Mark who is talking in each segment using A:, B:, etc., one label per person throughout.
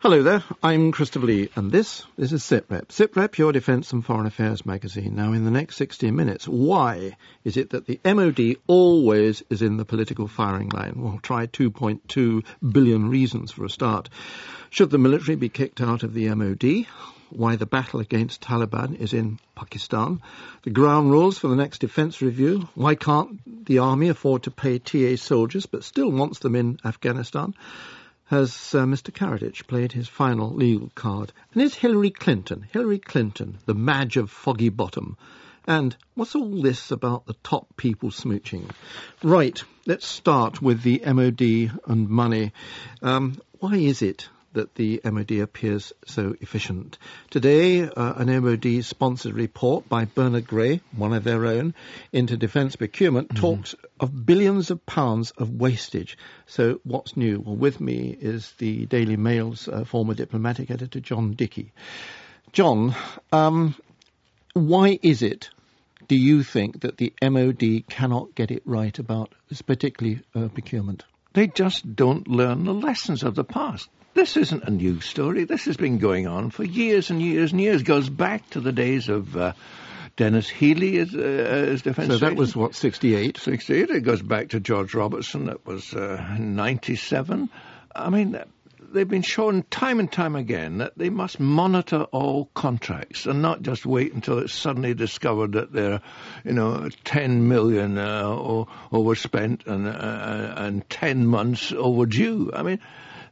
A: Hello there, I'm Christopher Lee, and this, this is SITREP. SITREP, your Defence and Foreign Affairs magazine. Now, in the next 60 minutes, why is it that the MOD always is in the political firing line? We'll try 2.2 billion reasons for a start. Should the military be kicked out of the MOD? Why the battle against Taliban is in Pakistan? The ground rules for the next defence review? Why can't the army afford to pay TA soldiers but still wants them in Afghanistan? Has uh, Mr. Karadzic played his final legal card. And is Hillary Clinton, Hillary Clinton, the Madge of Foggy Bottom? And what's all this about the top people smooching? Right, let's start with the MOD and money. Um, why is it that the MOD appears so efficient. Today, uh, an MOD sponsored report by Bernard Gray, one of their own, into defence procurement, mm-hmm. talks of billions of pounds of wastage. So, what's new? Well, with me is the Daily Mail's uh, former diplomatic editor, John Dickie. John, um, why is it do you think that the MOD cannot get it right about particularly uh, procurement?
B: They just don't learn the lessons of the past. This isn't a new story. This has been going on for years and years and years. It goes back to the days of uh, Denis Healey as, uh, as defence.
A: So that was what sixty eight.
B: Sixty eight. It goes back to George Robertson. That was uh, ninety seven. I mean, they've been shown time and time again that they must monitor all contracts and not just wait until it's suddenly discovered that they're, you know, 10 million uh, overspent and, uh, and 10 months overdue. I mean,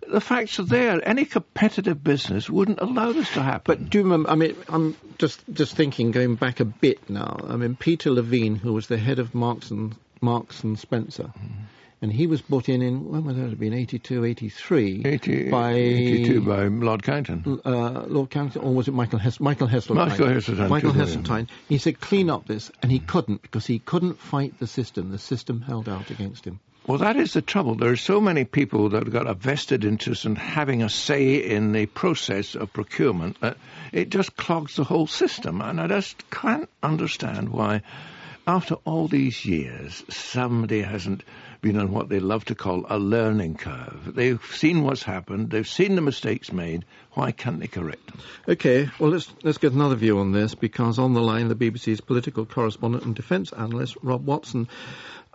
B: the facts are there. Any competitive business wouldn't allow this to happen.
A: But do you remember? I mean, I'm just just thinking, going back a bit now. I mean, Peter Levene, who was the head of Marks and Marks and Spencer. Mm. And he was brought in in, when would that have been, 82, 83?
B: 80, by, 82 by Lord Carrington.
A: Uh, Lord Carrington, or was it Michael, Hes- Michael Heseltine?
B: Michael Heseltine.
A: Michael Heseltine. He said, clean up this, and he couldn't, because he couldn't fight the system. The system held out against him.
B: Well, that is the trouble. There are so many people that have got a vested interest in having a say in the process of procurement that it just clogs the whole system. And I just can't understand why, after all these years, somebody hasn't been on what they love to call a learning curve. They've seen what's happened. They've seen the mistakes made. Why can't they correct them?
A: Okay, well let's let's get another view on this because on the line the BBC's political correspondent and defence analyst Rob Watson.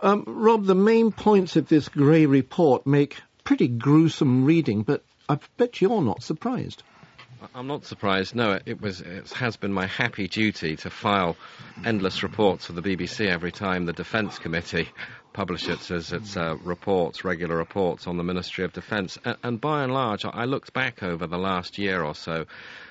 A: Um, Rob, the main points of this Gray report make pretty gruesome reading, but I bet you're not surprised.
C: I'm not surprised. No, it was it has been my happy duty to file endless reports for the BBC every time the Defence Committee publishes its, its uh, reports, regular reports on the Ministry of Defence. And, and by and large, I looked back over the last year or so,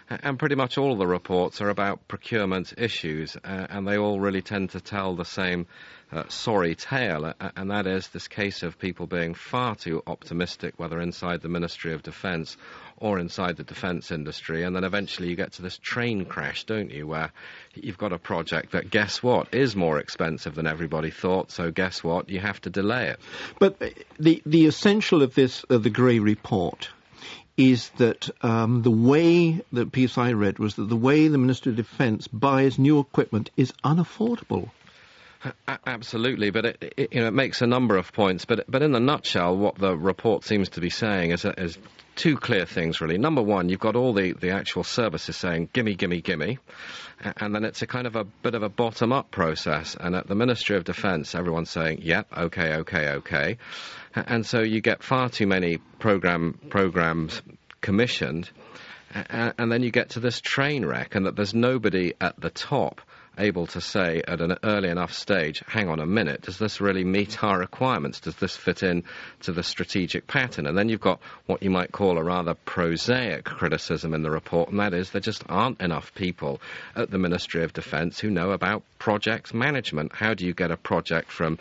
C: and pretty much all the reports are about procurement issues, uh, and they all really tend to tell the same uh, sorry tale, and that is this case of people being far too optimistic, whether inside the Ministry of Defence or inside the defence industry, and then eventually you get to this train crash, don't you, where you've got a project that, guess what, is more expensive than everybody thought, so guess what, you have to delay it.
A: But the, the essential of this, the Gray report, is that um, the way that piece I read was that the way the Ministry of Defence buys new equipment is unaffordable.
C: Absolutely, but it, it, you know, it makes a number of points. But but in the nutshell, what the report seems to be saying is, uh, is two clear things really. Number one, you've got all the, the actual services saying gimme, gimme, gimme, and then it's a kind of a bit of a bottom up process. And at the Ministry of Defence, everyone's saying, yep, okay, okay, okay, and so you get far too many program programs commissioned, and then you get to this train wreck, and that there's nobody at the top able to say at an early enough stage, hang on a minute, does this really meet our requirements? Does this fit in to the strategic pattern? And then you've got what you might call a rather prosaic criticism in the report, and that is there just aren't enough people at the Ministry of Defence who know about projects management. How do you get a project from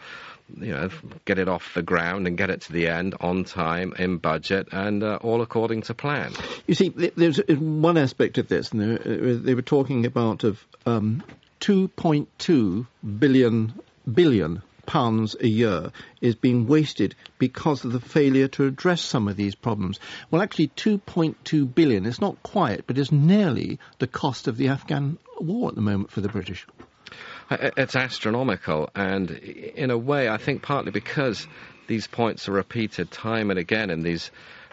C: you know, get it off the ground and get it to the end on time, in budget, and uh, all according to plan.
A: You see, there's one aspect of this, and they were talking about of um, 2.2 billion billion pounds a year is being wasted because of the failure to address some of these problems. Well, actually, 2.2 billion. It's not quite, but it's nearly the cost of the Afghan war at the moment for the British.
C: Uh, uh, it's astronomical, and in a way, I think partly because these points are repeated time and again in these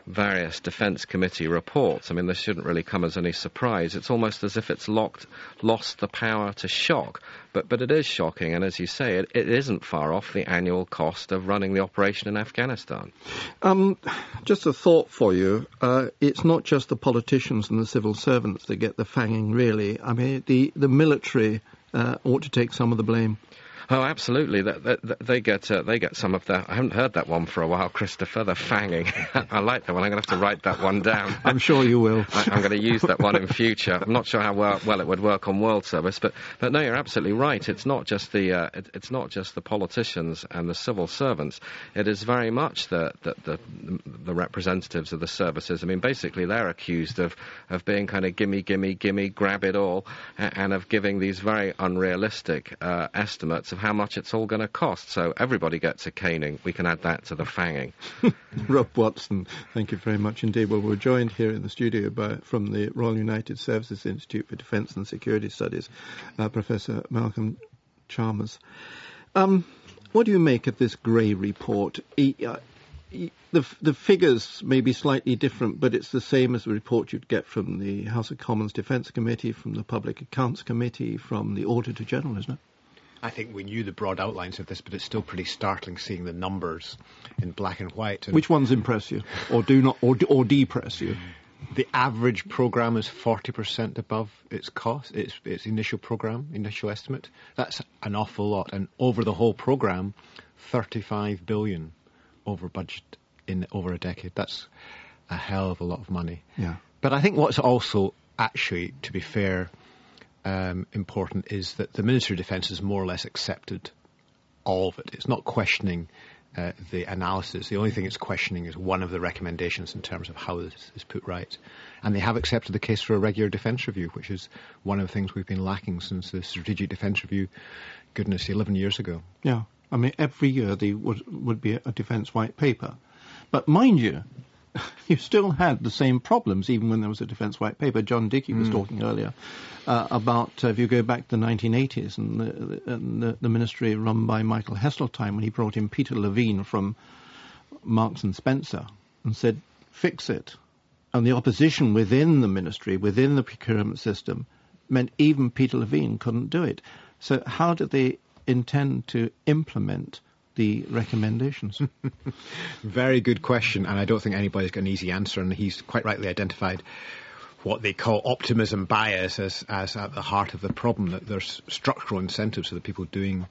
C: various Defence Committee reports. I mean, this shouldn't really come as any surprise. It's almost as if it's locked, lost the power to shock. But, but it is shocking, and as you say, it, it isn't far off the annual cost of running the operation in Afghanistan.
A: Um, just a thought for you. Uh, it's not just the politicians and the civil servants that get the fanging, really. I mean, the, the military uh, ought to take some of the blame.
C: Oh, absolutely. They, they, they get uh, they get some of that. I haven't heard that one for a while, Christopher. The fanging. I like that one. I'm going to have to write that one down.
A: I'm sure you will.
C: I, am going to use that one in future. I'm not sure how well, well, it would work on world service, but but no, you're absolutely right. It's not just the uh, it, it's not just the politicians and the civil servants. It is very much the, the the, the representatives of the services. I mean, basically, they're accused of of being kind of gimme, gimme, gimme, grab it all, and of giving these very unrealistic uh, estimates of how much it's all going to cost. So everybody gets a caning. We can add that to the fanging.
A: Rob Watson, thank you very much indeed. Well, we're joined here in the studio by, from the Royal United Services Institute for Defence and Security Studies, uh, Professor Malcolm Chalmers. Um, what do you make of this Gray report? He, uh, the, the figures may be slightly different, but it's the same as the report you'd get from the House of Commons Defence Committee, from the Public Accounts Committee, from the Auditor General, isn't it?
D: I think we knew the broad outlines of this, but it's still pretty startling seeing the numbers in black and white. And
A: Which ones impress you, or do not, or, or depress you?
D: The average program is 40% above its cost, its, its initial program, initial estimate. That's an awful lot. And over the whole program, 35 billion over budget in over a decade. That's a hell of a lot of money.
A: Yeah.
D: But I think what's also actually, to be fair, um, important is that the Ministry of Defence has more or less accepted all of it. It's not questioning uh, the analysis. The only thing it's questioning is one of the recommendations in terms of how this is put right. And they have accepted the case for a regular defence review, which is one of the things we've been lacking since the Strategic Defence Review, goodness, 11 years ago.
A: Yeah. I mean, every year there would, would be a defence white paper. But mind you, you still had the same problems even when there was a defence white paper. John Dickie was mm. talking earlier uh, about uh, if you go back to the 1980s and, the, and the, the, ministry run by Michael Heseltine when he brought in Peter Levene from Marks and Spencer and said, fix it. And the opposition within the ministry, within the procurement system, meant even Peter Levene couldn't do it. So how did they intend to implement the recommendations?
D: Very good question, and I don't think anybody's got an easy answer, and he's quite rightly identified what they call optimism bias as, as at the heart of the problem, that there's structural incentives for the people doing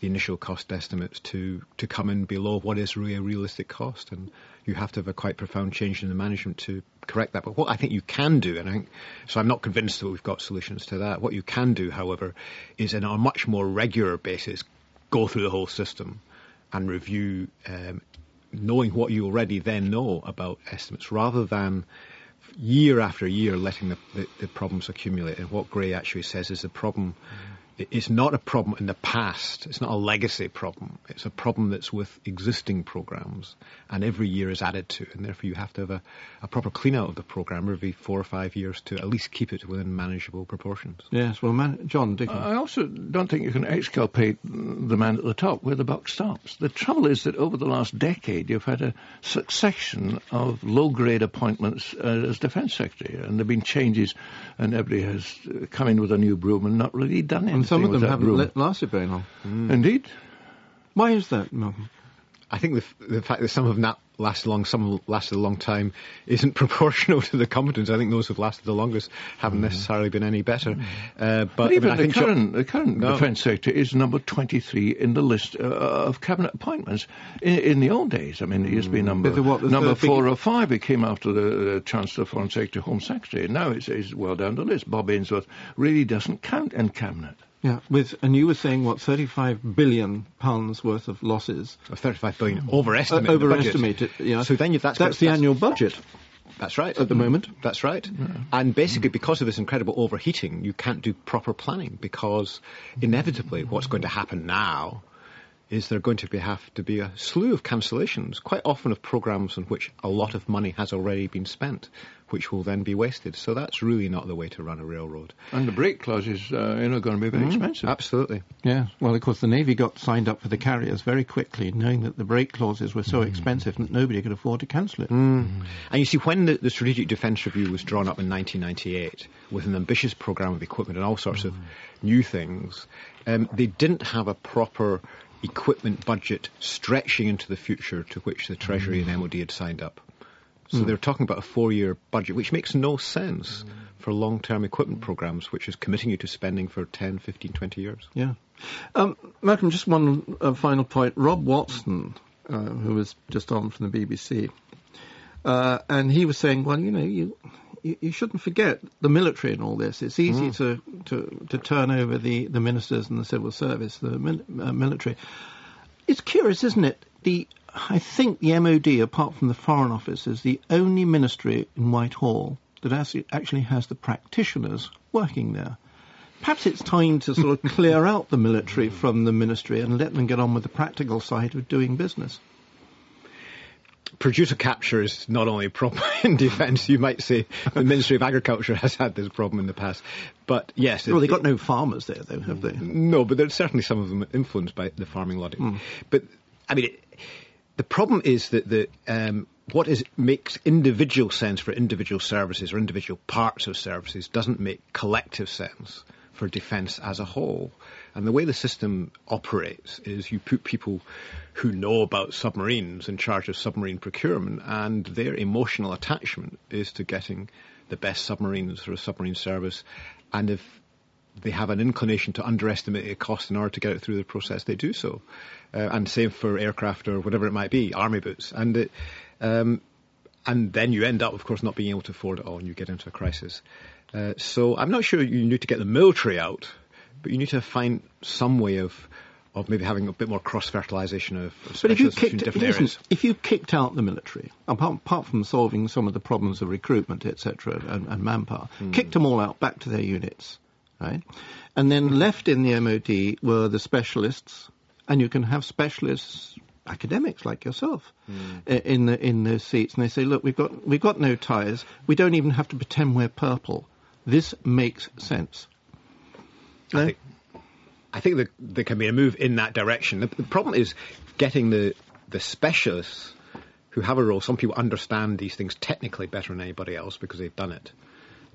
D: the initial cost estimates to, to come in below what is really a realistic cost. And you have to have a quite profound change in the management to correct that. But what I think you can do, and I think, so I'm not convinced that we've got solutions to that. What you can do, however, is on a much more regular basis, go through the whole system and review, um, knowing what you already then know about estimates, rather than year after year letting the, the, the problems accumulate. And what Gray actually says is the problem. Mm it's not a problem in the past. It's not a legacy problem. It's a problem that's with existing programs, and every year is added to. And therefore, you have to have a, a proper clean out of the program every four or five years to at least keep it within manageable proportions.
A: Yes, well, man, John Dickie.
B: I also don't think you can exculpate the man at the top where the buck stops. The trouble is that over the last decade, you've had a succession of low-grade appointments uh, as defence secretary, and there've been changes, and everybody has come in with a new broom and not really done it.
A: And some of them haven't lasted very long.
B: Mm. Indeed.
A: Why is that, Malcolm?
D: I think the, the fact that some have not lasted long, some have lasted a long time, isn't proportional to the competence. I think those who've lasted the longest haven't mm. necessarily been any better. Mm.
B: Uh, but, but, even I mean, the, current, the current no. defence secretary is number 23 in the list uh, of cabinet appointments. In, in, the old days, I mean, he used to be number, the, what, number four or five. He came after the uh, Chancellor, Foreign Secretary, Home Secretary. Now it's, it's well down the list. Bob Ainsworth really doesn't count in cabinet.
A: Yeah, with and you were saying what 35 billion pounds worth of losses.
D: Or 35 billion overestimated.
A: Uh, overestimated. Yeah.
D: So then that's
A: that's the
D: that's,
A: annual budget.
D: That's right.
A: At the moment.
D: That's right. Yeah. And basically, because of this incredible overheating, you can't do proper planning because inevitably what's going to happen now is there going to be, have to be a slew of cancellations, quite often of programs on which a lot of money has already been spent, which will then be wasted. So that's really not the way to run a railroad.
B: And the break clauses, uh, you know, going to be very mm, expensive.
D: Absolutely.
A: Yeah. Well, of course, the Navy got signed up for the carriers very quickly, knowing that the break clauses were so mm. expensive that nobody could afford to cancel it.
D: Mm. And you see, when the, the, Strategic Defence Review was drawn up in 1998 with an ambitious program of equipment and all sorts of new things, um, they didn't have a proper equipment budget stretching into the future to which the Treasury and MOD had signed up. So mm. they're talking about a four-year budget, which makes no sense for long-term equipment programs, which is committing you to spending for 10, 15, 20 years.
A: Yeah. Um, Malcolm, just one uh, final point. Rob Watson, uh, who was just on from the BBC, uh, and he was saying, well, you know, you, you, you, shouldn't forget the military in all this. It's easy mm. to, to, to turn over the, the ministers and the civil service, the uh, military. It's curious, isn't it? The I think the MOD, apart from the Foreign Office, is the only ministry in Whitehall that actually has the practitioners working there. Perhaps it's time to sort of clear out the military from the ministry and let them get on with the practical side of doing business
D: producer capture is not only a problem in defence. You might say the Ministry of Agriculture has had this problem in the past, but yes.
A: Well, they've got no farmers there, though, have they?
D: No, but there's certainly some of them influenced by the farming logic. Mm. But I mean, it, the problem is that the um, what is makes individual sense for individual services or individual parts of services doesn't make collective sense for defence as a whole. And the way the system operates is you put people who know about submarines in charge of submarine procurement, and their emotional attachment is to getting the best submarines for a submarine service. And if they have an inclination to underestimate the cost in order to get it through the process, they do so. Uh, and same for aircraft or whatever it might be, army boots. And it, um, and then you end up, of course, not being able to afford it all, and you get into a crisis. Uh, so I'm not sure you need to get the military out, but you need to find some way of of maybe having a bit more cross fertilisation of, of but if you kicked, different listen, areas.
A: If you kicked out the military, apart, apart from solving some of the problems of recruitment, etc., and, and, manpower, mm. kicked them all out back to their units, right? And then left in the MOD were the specialists, and you can have specialists academics like yourself mm. in the in those seats, and they say, "Look, we've got we've got no ties. We don't even have to pretend we're purple. This makes sense."
D: I think, I think that there can be a move in that direction. The, the problem is getting the the specialists who have a role. Some people understand these things technically better than anybody else because they've done it.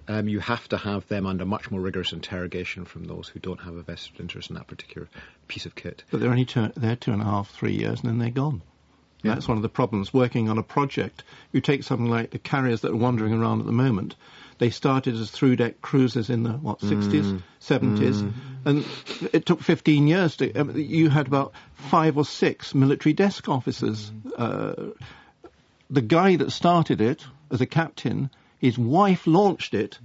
D: Um, you have to have them under much more rigorous interrogation from those who don't have a vested interest in that particular piece of kit.
A: But they're only two, they're two and a half, three years, and then they're gone. Yeah. That's one of the problems. Working on a project, you take something like the carriers that are wandering around at the moment. They started as through-deck cruisers in the what 60s, mm. 70s, mm. and it took 15 years to. Um, you had about five or six military desk officers. Mm. Uh, the guy that started it as a captain, his wife launched it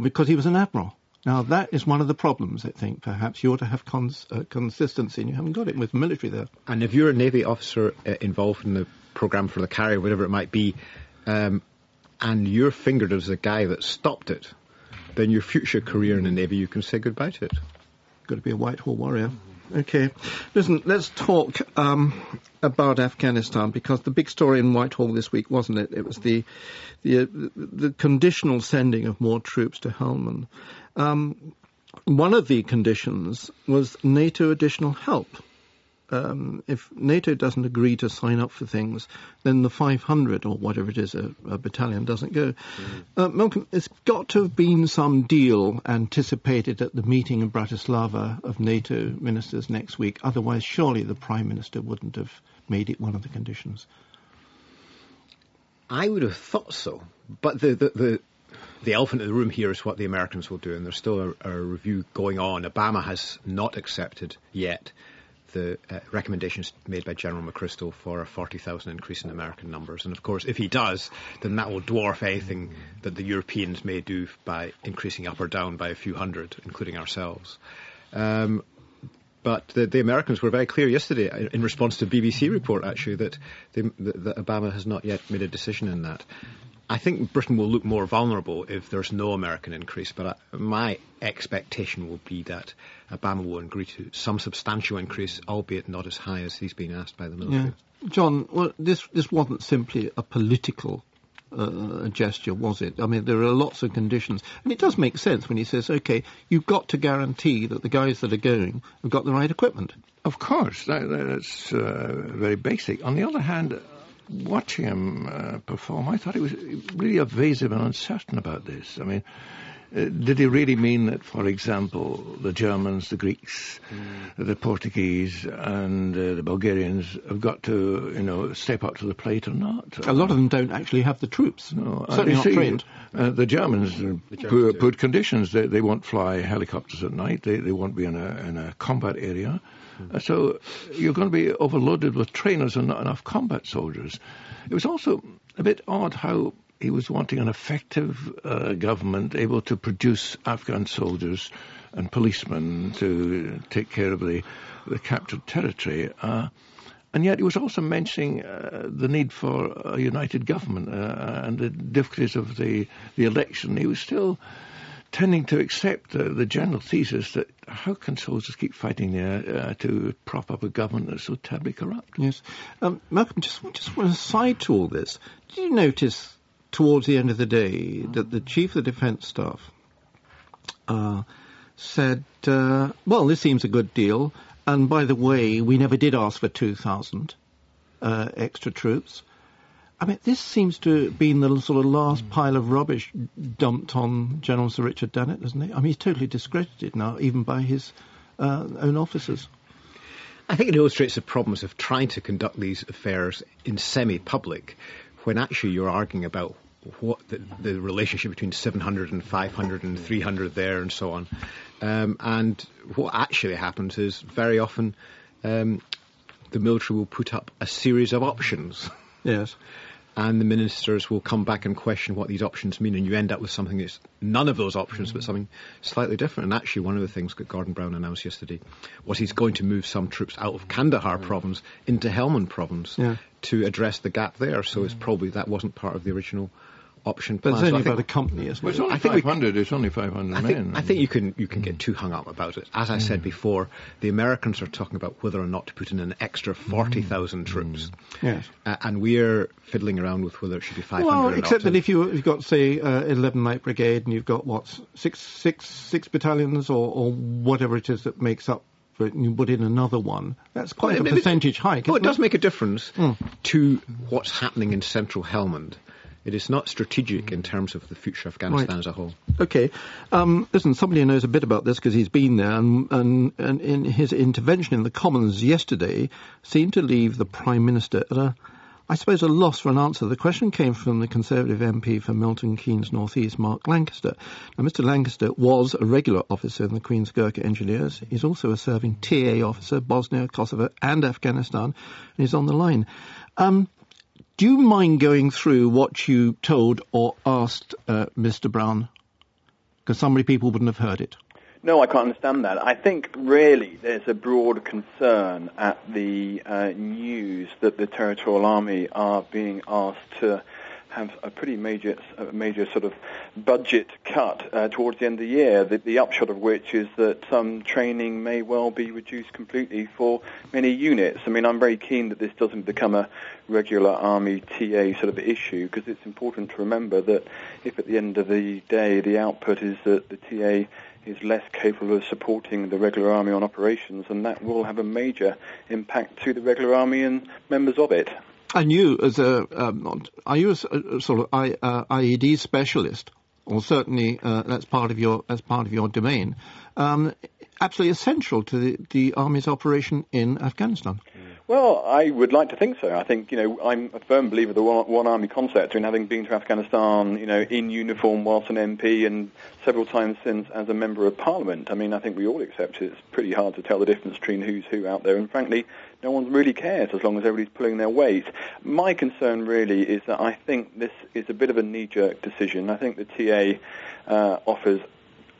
A: because he was an admiral. Now that is one of the problems. I think perhaps you ought to have cons- uh, consistency, and you haven't got it with military there.
D: And if you're a navy officer uh, involved in the program for the carrier, whatever it might be, um, and you're fingered as a guy that stopped it, then your future career in the Navy, you can say goodbye to it.
A: Got to be a Whitehall warrior. Okay. Listen, let's talk um, about Afghanistan because the big story in Whitehall this week, wasn't it? It was the the, the conditional sending of more troops to Helmand. Um, one of the conditions was NATO additional help um, if NATO doesn't agree to sign up for things, then the 500 or whatever it is, a, a battalion doesn't go. Mm-hmm. Uh, Malcolm, it's got to have been some deal anticipated at the meeting in Bratislava of NATO ministers next week. Otherwise, surely the Prime Minister wouldn't have made it one of the conditions.
D: I would have thought so, but the, the, the the elephant in the room here is what the Americans will do, and there's still a, a, review going on. Obama has not accepted yet the uh, recommendations made by General McChrystal for a 40,000 increase in American numbers. And of course, if he does, then that will dwarf anything that the Europeans may do by increasing up or down by a few hundred, including ourselves. Um, but the, the, Americans were very clear yesterday, uh, in response to BBC report actually, that, that Obama has not yet made a decision in that. I think Britain will look more vulnerable if there's no American increase, but I, my expectation will be that Obama will agree to some substantial increase, albeit not as high as he's been asked by the military.
A: Yeah. John, well, this this wasn't simply a political uh, gesture, was it? I mean, there are lots of conditions, and it does make sense when he says, "Okay, you've got to guarantee that the guys that are going have got the right equipment."
B: Of course, that, that's uh, very basic. On the other hand, watching him uh, perform, I thought he was really evasive and uncertain about this. I mean, uh, did he really mean that, for example, the Germans, the Greeks, mm. the Portuguese, and uh, the Bulgarians have got to, you know, step up to the plate or not?
A: A lot of them don't actually have the troops. No, certainly not see, trained.
B: Uh, the Germans, the Germans put, conditions. They, they won't fly helicopters at night. They, they won't be in a, in a combat area. Mm. So you're going to be overloaded with trainers and not enough combat soldiers. It was also a bit odd how he was wanting an effective uh, government able to produce Afghan soldiers and policemen to take care of the, the captured territory. Uh, and yet he was also mentioning uh, the need for a united government uh, and the difficulties of the, the election. He was still tending to accept the general thesis that how can soldiers keep fighting there uh, to prop up a government that's so terribly corrupt?
A: Yes. Um, Malcolm, just, just one aside to all this. Did you notice towards the end of the day that the chief of the defence staff uh, said, uh, well, this seems a good deal. And by the way, we never did ask for 2,000 uh, extra troops. I mean, this seems to have been the sort of last mm. pile of rubbish dumped on General Sir Richard Dannatt, doesn't it? I mean, he's totally discredited now, even by his uh, own officers.
D: I think it illustrates the problems of trying to conduct these affairs in semi-public when actually you're arguing about what the, the, relationship between 700 and 500 and 300 there and so on. Um, and what actually happens is very often um, the military will put up a series of options.
A: Yes.
D: And the ministers will come back and question what these options mean, and you end up with something that's none of those options, but mm. something slightly different. And actually, one of the things that Gordon Brown announced yesterday was he's going to move some troops out of Kandahar mm. province into Helmand province yeah. to address the gap there. So it's mm. probably that wasn't part of the original option
A: But it's only about a company, isn't
B: well, it? It's only I 500. it's only 500
D: I
B: men.
D: Think, I think you can you can get too hung up about it. As I mm. said before, the Americans are talking about whether or not to put in an extra 40,000 mm. troops.
A: Yes.
D: Uh, and we're fiddling around with whether it should be 500
A: Well, except that if you, have got, say, uh, 11 Light Brigade and you've got, what, six, six, six battalions or, or whatever it is that makes up for it, and you put in another one, that's quite well, a percentage hike.
D: Well, it does make a difference mm. to what's happening in central Helmand. It is not strategic in terms of the future of Afghanistan right. as a whole.
A: Okay. Um, listen, somebody who knows a bit about this because he's been there, and, and, and in his intervention in the Commons yesterday seemed to leave the Prime Minister at a, I suppose, a loss for an answer. The question came from the Conservative MP for Milton Keynes North East, Mark Lancaster. Now, Mr. Lancaster was a regular officer in the Queen's Gurkha Engineers. He's also a serving TA officer, Bosnia, Kosovo, and Afghanistan, and he's on the line. Um, do you mind going through what you told or asked uh, Mr. Brown? Because so many people wouldn't have heard it.
E: No, I can't understand that. I think really there's a broad concern at the uh, news that the Territorial Army are being asked to have a pretty major, a major sort of budget cut uh, towards the end of the year. The, the, upshot of which is that some training may well be reduced completely for many units. I mean, I'm very keen that this doesn't become a regular army TA sort of issue because it's important to remember that if at the end of the day the output is that the TA is less capable of supporting the regular army on operations, and that will have a major impact to the regular army and members of it.
A: And you, as a, um, are you a, sort of I, uh, IED specialist, or certainly uh, that's part of your as part of your domain, um, absolutely essential to the, the army's operation in Afghanistan.
E: Well, I would like to think so. I think, you know, I'm a firm believer of the one, army concept, and having been to Afghanistan, you know, in uniform whilst an MP and several times since as a member of parliament, I mean, I think we all accept it's pretty hard to tell the difference between who's who out there, and frankly, no one really cares as long as everybody's pulling their weight. My concern really is that I think this is a bit of a knee-jerk decision. I think the TA uh, offers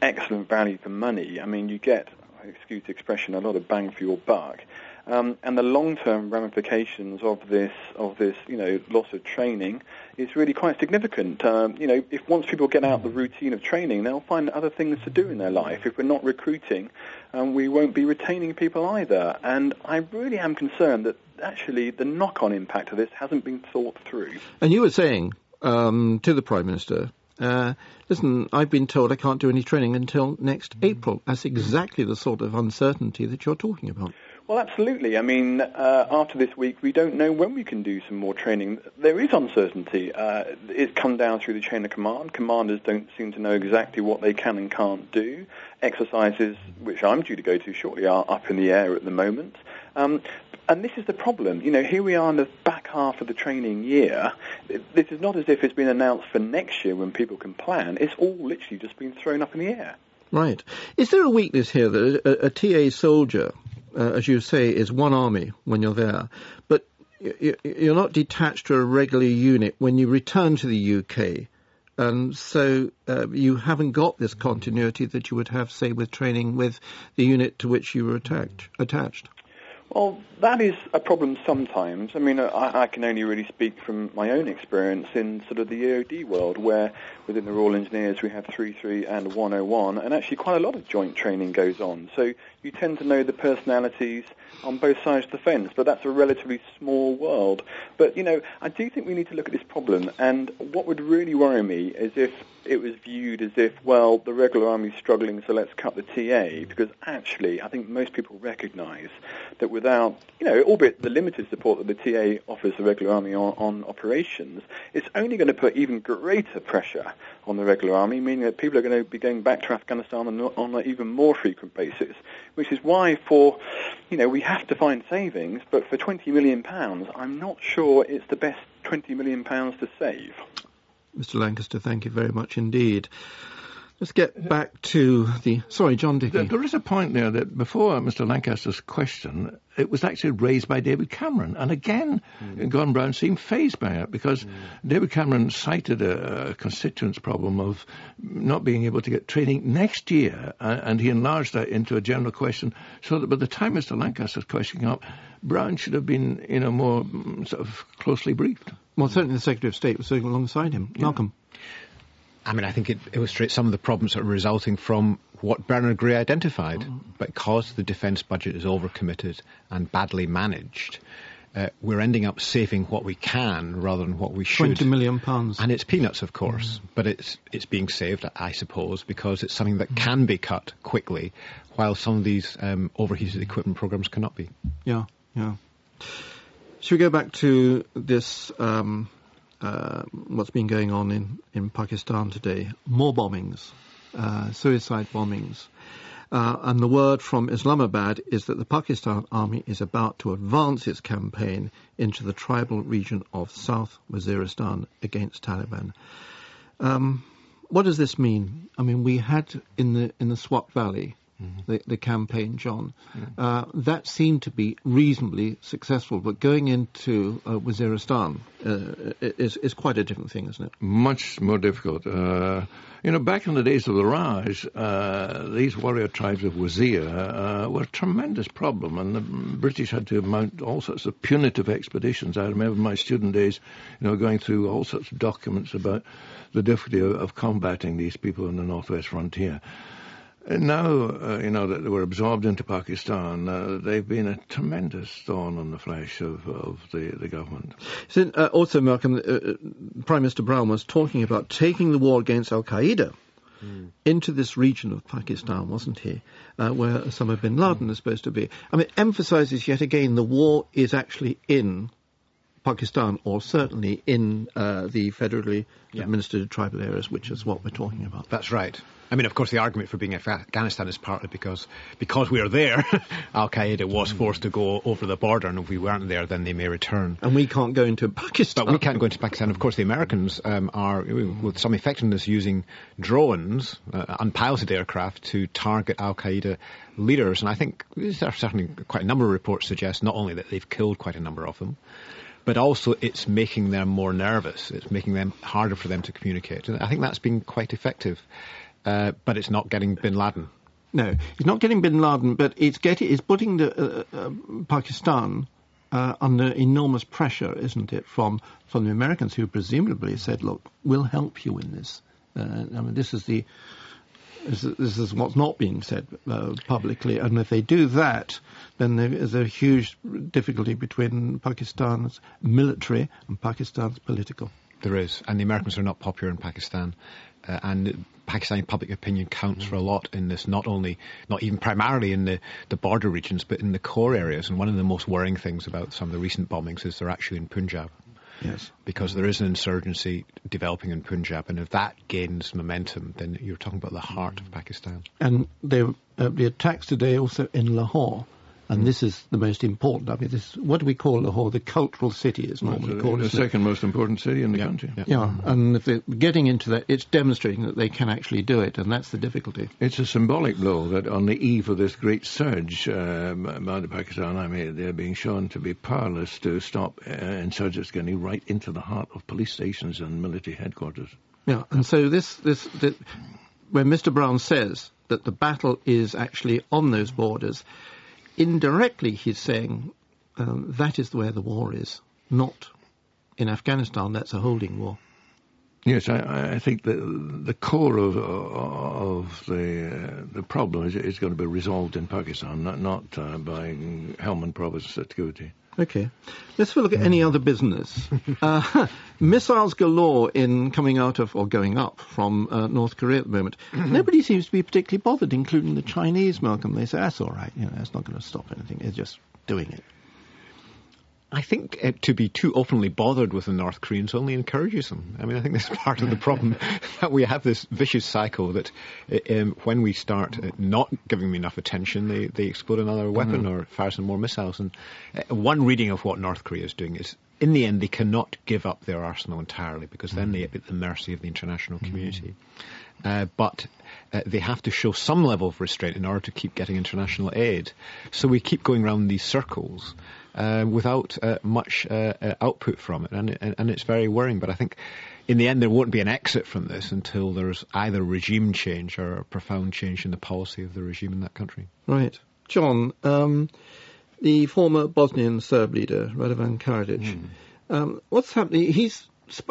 E: excellent value for money. I mean, you get, excuse the expression, a lot of bang for your buck. Um, and the long-term ramifications of this, of this, you know, loss of training is really quite significant. Um, you know, if once people get out the routine of training, they'll find other things to do in their life. If we're not recruiting, um, we won't be retaining people either. And I really am concerned that actually the knock-on impact of this hasn't been thought through.
A: And you were saying um, to the Prime Minister, uh, listen, I've been told I can't do any training until next April. That's exactly the sort of uncertainty that you're talking about.
E: Well, absolutely. I mean, uh, after this week, we don't know when we can do some more training. There is uncertainty. Uh, it's come down through the chain of command. Commanders don't seem to know exactly what they can and can't do. Exercises, which I'm due to go to shortly, are up in the air at the moment. Um, and this is the problem. You know, here we are in the back half of the training year. This is not as if it's been announced for next year when people can plan. It's all literally just been thrown up in the air.
A: Right. Is there a weakness here that a, a TA soldier uh, as you say, is one army when you're there, but you're not detached to a regular unit when you return to the UK. And so uh, you haven't got this continuity that you would have, say, with training with the unit to which you were attached. attached.
E: Well, that is a problem sometimes. I mean, I, I, can only really speak from my own experience in sort of the EOD world, where within the Royal Engineers we have 3.3 and 101, and actually quite a lot of joint training goes on. So you tend to know the personalities on both sides of the fence, but that's a relatively small world. But, you know, I do think we need to look at this problem, and what would really worry me is if it was viewed as if, well, the regular army's struggling, so let's cut the TA, because actually I think most people recognise that without, you know, albeit the limited support that the TA offers the regular army on, on operations, it's only going to put even greater pressure on the regular army, meaning that people are going to be going back to Afghanistan on, on an even more frequent basis, which is why for, you know, we have to find savings, but for 20 million pounds, I'm not sure it's the best 20 million pounds to save.
A: Mr. Lancaster, thank you very much indeed. Let's get back to the. Sorry, John Dickie.
B: There, there is a point there that before Mr. Lancaster's question, it was actually raised by David Cameron. And again, mm. Gordon Brown seemed fazed by it because mm. David Cameron cited a, a constituents problem of not being able to get training next year. And, and he enlarged that into a general question so that by the time Mr. Lancaster's question came up, Brown should have been, you know, more mm, sort of closely briefed.
A: Well, certainly the Secretary of State was sitting alongside him. Yeah. Malcolm.
D: I mean, I think it illustrates some of the problems that are resulting from what Bernard Gray identified. Mm. Because the defence budget is overcommitted and badly managed, uh, we're ending up saving what we can rather than what we should.
A: Twenty million pounds,
D: and it's peanuts, of course, mm. but it's it's being saved, I suppose, because it's something that mm. can be cut quickly, while some of these um, overheated equipment programs cannot be.
A: Yeah, yeah. Should we go back to this? Um, uh, what's been going on in, in Pakistan today. More bombings, uh, suicide bombings. Uh, and the word from Islamabad is that the Pakistan army is about to advance its campaign into the tribal region of South Waziristan against Taliban. Um, what does this mean? I mean, we had in the in the Swat Valley Mm-hmm. The, the, campaign, John. Mm-hmm. Uh, that seemed to be reasonably successful, but going into uh, Waziristan uh, is, is quite a different thing, isn't it?
B: Much more difficult. Uh, you know, back in the days of the Raj, uh, these warrior tribes of Wazir uh, were a tremendous problem, and the British had to mount all sorts of punitive expeditions. I remember my student days, you know, going through all sorts of documents about the difficulty of, of combating these people on the northwest frontier. Now, uh, you know, that they were absorbed into Pakistan, uh, they've been a tremendous thorn on the flesh of, of the, the government.
A: So, uh, also, Malcolm, uh, uh, Prime Minister Brown was talking about taking the war against Al Qaeda mm. into this region of Pakistan, wasn't he? Uh, where Osama bin Laden mm. is supposed to be. I mean, emphasizes yet again the war is actually in Pakistan, or certainly in the federally yeah. administered tribal areas, which is what we're talking about.
D: That's right. I mean, of course, the argument for being in Afghanistan is partly because because we are there, Al Qaeda was forced to go over the border, and if we weren't there, then they may return.
A: And we can't go into Pakistan.
D: But we can't go into Pakistan. Of course, the Americans um, are, with some effectiveness, using drones, uh, unpiloted aircraft, to target Al Qaeda leaders. And I think there are certainly quite a number of reports suggest not only that they've killed quite a number of them, but also it's making them more nervous. It's making them harder for them to communicate. And I think that's been quite effective uh, but it's not getting bin Laden.
A: No, it's not getting Bin Laden, but it's getting, it's putting the, uh, uh, Pakistan uh, under enormous pressure, isn't it, from from the Americans who presumably said, "Look, we'll help you in this." Uh, I mean, this is the this is, this is what's not being said uh, publicly, and if they do that, then there is a huge difficulty between Pakistan's military and Pakistan's political.
D: There is, and the Americans are not popular in Pakistan, uh, and Pakistani public opinion counts for a lot in this. Not only, not even primarily in the, the border regions, but in the core areas. And one of the most worrying things about some of the recent bombings is they're actually in Punjab.
A: Yes.
D: Because there is an insurgency developing in Punjab, and if that gains momentum, then you're talking about the heart of Pakistan.
A: And they, uh, the attacks today also in Lahore and this is the most important. I mean, this what do we call Lahore? The cultural city is normally
B: well,
A: called.
B: The second it? most important city in the
A: yeah.
B: country.
A: Yeah, yeah. and if they're getting into that, it's demonstrating that they can actually do it, and that's the difficulty.
B: It's a symbolic blow that on the eve of this great surge um, by the Pakistan Army, they're being shown to be powerless to stop uh, insurgents getting right into the heart of police stations and military headquarters.
A: Yeah, and so this, this, this when Mr. Brown says that the battle is actually on those borders, indirectly he's saying um, that is where the war is, not in Afghanistan. That's a holding war.
B: Yes, I, I think the the core of of the uh, the problem is, is going to be resolved in Pakistan, not not uh, by Helmand Province security.
A: Okay, let's have a look at any other business. uh, missiles galore in coming out of or going up from uh, North Korea at the moment. Nobody seems to be particularly bothered, including the Chinese. Malcolm, they say that's all right. You know, that's not going to stop anything. They're just doing it.
D: I think uh, to be too openly bothered with the North Koreans only encourages them. I mean, I think that's part of the problem that we have this vicious cycle that uh, um, when we start uh, not giving them enough attention, they, they explode another weapon mm-hmm. or fire some more missiles. And uh, one reading of what North Korea is doing is, in the end, they cannot give up their arsenal entirely because then mm-hmm. they're at the mercy of the international mm-hmm. community. Mm-hmm. but uh, they have to show some level of restraint in order to keep getting international aid. So we keep going around these circles uh, without uh, much uh, uh, output from it, and, and, and it's very worrying. But I think in the end there won't be an exit from this until there's either regime change or a profound change in the policy of the regime in that country.
A: Right, John. Um, the former Bosnian Serb leader Radovan Karadzic. Mm. Um, what's happening? He's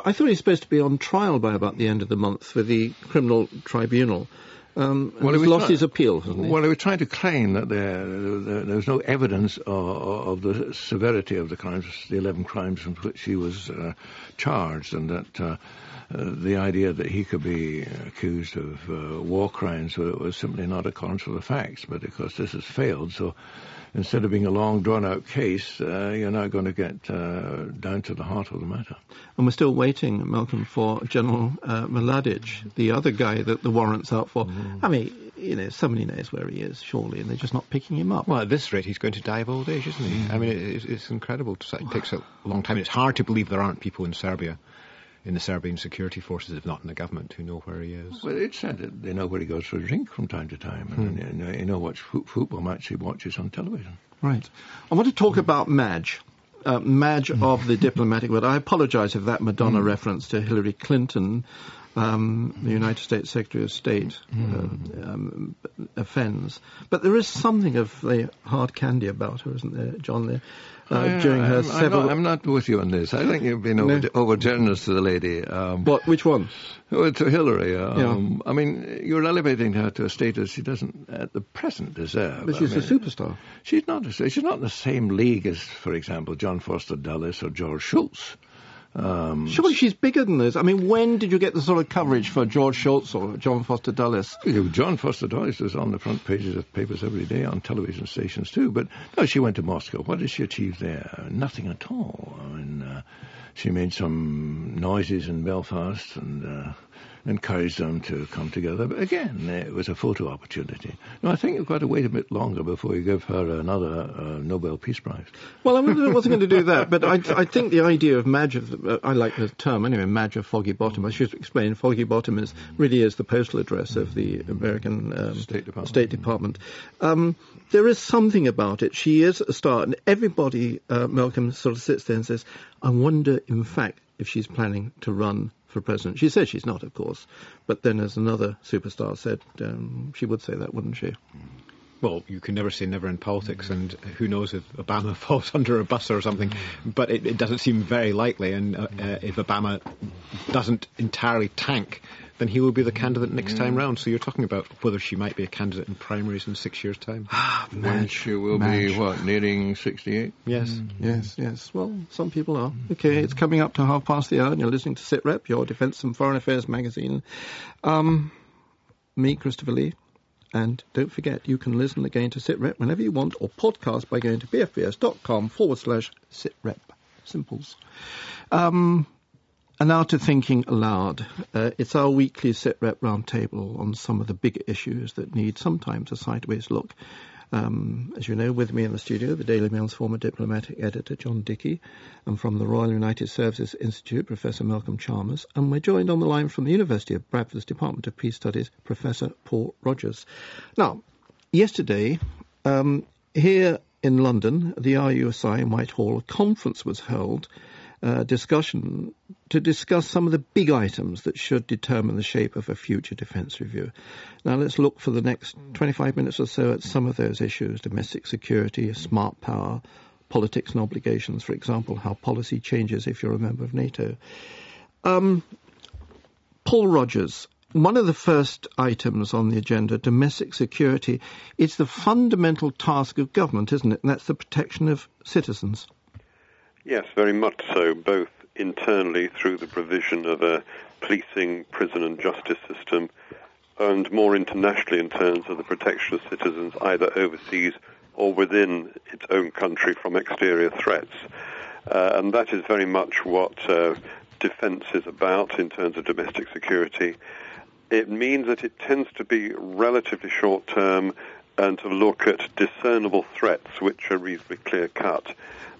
A: I thought he's supposed to be on trial by about the end of the month for the criminal tribunal. Um, well, he lost his appeal?
B: Well, he was trying to claim that there, there, there was no evidence of, of, the severity of the crimes, the 11 crimes in which he was uh, charged, and that uh, uh, the idea that he could be accused of uh, war crimes was simply not accordant to the facts. But of course, this has failed, so instead of being a long, drawn-out case, uh, you're now going to get uh, down to the heart of the matter.
A: And we're still waiting, Malcolm, for General uh, Mladic, the other guy that the warrant's out for. Mm. I mean, you know, somebody knows where he is, surely, and they're just not picking him up.
D: Well, at this rate, he's going to die of old age, isn't he? Mm. I mean, it, it's incredible. It takes a long time. It's hard to believe there aren't people in Serbia in the Serbian security forces, if not in the government, who know where he is.
B: Well, it's said that they know where he goes for a drink from time to time, hmm. and, and, you know what football match he watches on television.
A: Right. I want to talk about Madge. Uh, Madge hmm. of the diplomatic world. I apologise if that Madonna mm. reference to Hillary Clinton, um, the United States Secretary of State, uh, um, offends. But there is something of the hard candy about her, isn't there, John? There, uh, during her
B: I'm,
A: several.
B: I'm not, I'm not, with you on this. I think you've been over, no. over generous to the lady.
A: Um, what? Which one?
B: Well, to Hillary. Um, yeah. I mean, you're elevating her to a status she doesn't at the present deserve.
A: But she's
B: I mean,
A: a superstar.
B: She's not. A, she's not in the same league as, for example, John Foster Dulles or George Shultz.
A: Um, Surely she's bigger than this. I mean, when did you get the sort of coverage for George Shultz or John Foster Dulles?
B: John Foster Dulles was on the front pages of papers every day on television stations too. But no, she went to Moscow. What did she achieve there? Nothing at all. I mean, uh, she made some noises in Belfast and. Uh, encouraged them to come together. But again, it was a photo opportunity. No, I think you've got to wait a bit longer before you give her another uh, Nobel Peace Prize.
A: Well, I wasn't going to do that, but I, I, think the idea of of, uh, I like the term anyway, of Foggy Bottom. I should explain, Foggy Bottom is really is the postal address of the American um,
B: State Department.
A: State Department. Um, there is something about it. She is a star, and everybody, uh, Malcolm, sort of sits there and says, I wonder, in fact, if she's planning to run for president. She says she's not, of course, but then, as another superstar said, um, she would say that, wouldn't she?
D: Well, you can never say never in politics, and who knows if Obama falls under a bus or something. But it, it doesn't seem very likely. And uh, uh, if Obama doesn't entirely tank, then he will be the candidate next time round. So you're talking about whether she might be a candidate in primaries in six years' time.
B: When she will be, what, nearing 68?
D: yes.
A: Yes, yes. Well, some people are. Okay, it's coming up to half past the hour, and you're listening to SITREP, your Defence and Foreign Affairs magazine. Um, me, Christopher Lee. And don't forget, you can listen again to SITREP whenever you want, or podcast by going to bfbs.com forward slash SITREP. Simples. Um, and now to thinking aloud. Uh, it's our weekly SITREP roundtable on some of the bigger issues that need sometimes a sideways look. Um, as you know, with me in the studio, the Daily Mail's former diplomatic editor, John Dickie, and from the Royal United Services Institute, Professor Malcolm Chalmers, and we're joined on the line from the University of Bradford's Department of Peace Studies, Professor Paul Rogers. Now, yesterday, um, here in London, the RUSI in Whitehall, a conference was held uh, discussion to discuss some of the big items that should determine the shape of a future defence review. Now let's look for the next 25 minutes or so at some of those issues: domestic security, smart power, politics and obligations. For example, how policy changes if you're a member of NATO. Um, Paul Rogers. One of the first items on the agenda, domestic security, it's the fundamental task of government, isn't it? And that's the protection of citizens.
F: Yes, very much so, both internally through the provision of a policing, prison and justice system, and more internationally in terms of the protection of citizens either overseas or within its own country from exterior threats. Uh, and that is very much what uh, defense is about in terms of domestic security. It means that it tends to be relatively short term and to look at discernible threats which are reasonably clear cut.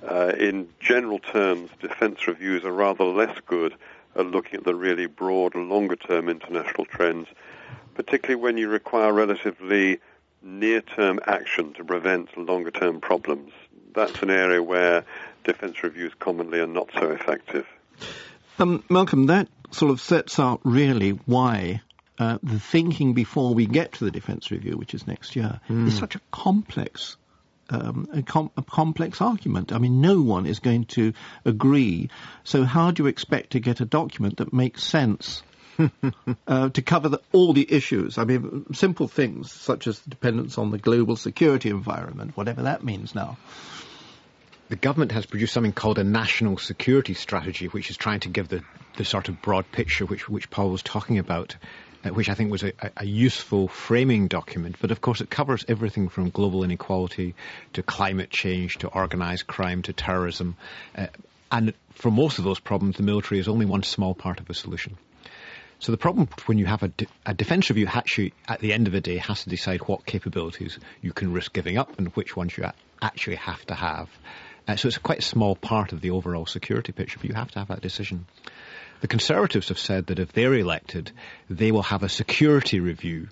F: Uh, in general terms, defense reviews are rather less good at looking at the really broad, longer term international trends, particularly when you require relatively near term action to prevent longer term problems. That's an area where defense reviews commonly are not so effective.
A: Um, Malcolm, that sort of sets out really why uh, the thinking before we get to the defence review, which is next year, mm. is such a complex um, a, com- a, complex argument. I mean, no one is going to agree. So how do you expect to get a document that makes sense? uh, to cover the, all the issues. I mean, simple things such as dependence on the global security environment, whatever that means now.
D: The government has produced something called a national security strategy, which is trying to give the, the sort of broad picture which, which Paul was talking about which I think was a, a, useful framing document. But of course, it covers everything from global inequality to climate change to organised crime to terrorism. Uh, and for most of those problems, the military is only one small part of the solution. So the problem when you have a, de- a defence review, actually, at the end of the day, has to decide what capabilities you can risk giving up and which ones you actually have to have. Uh, so it's quite a small part of the overall security picture, but you have to have that decision. The Conservatives have said that if they're elected, they will have a security review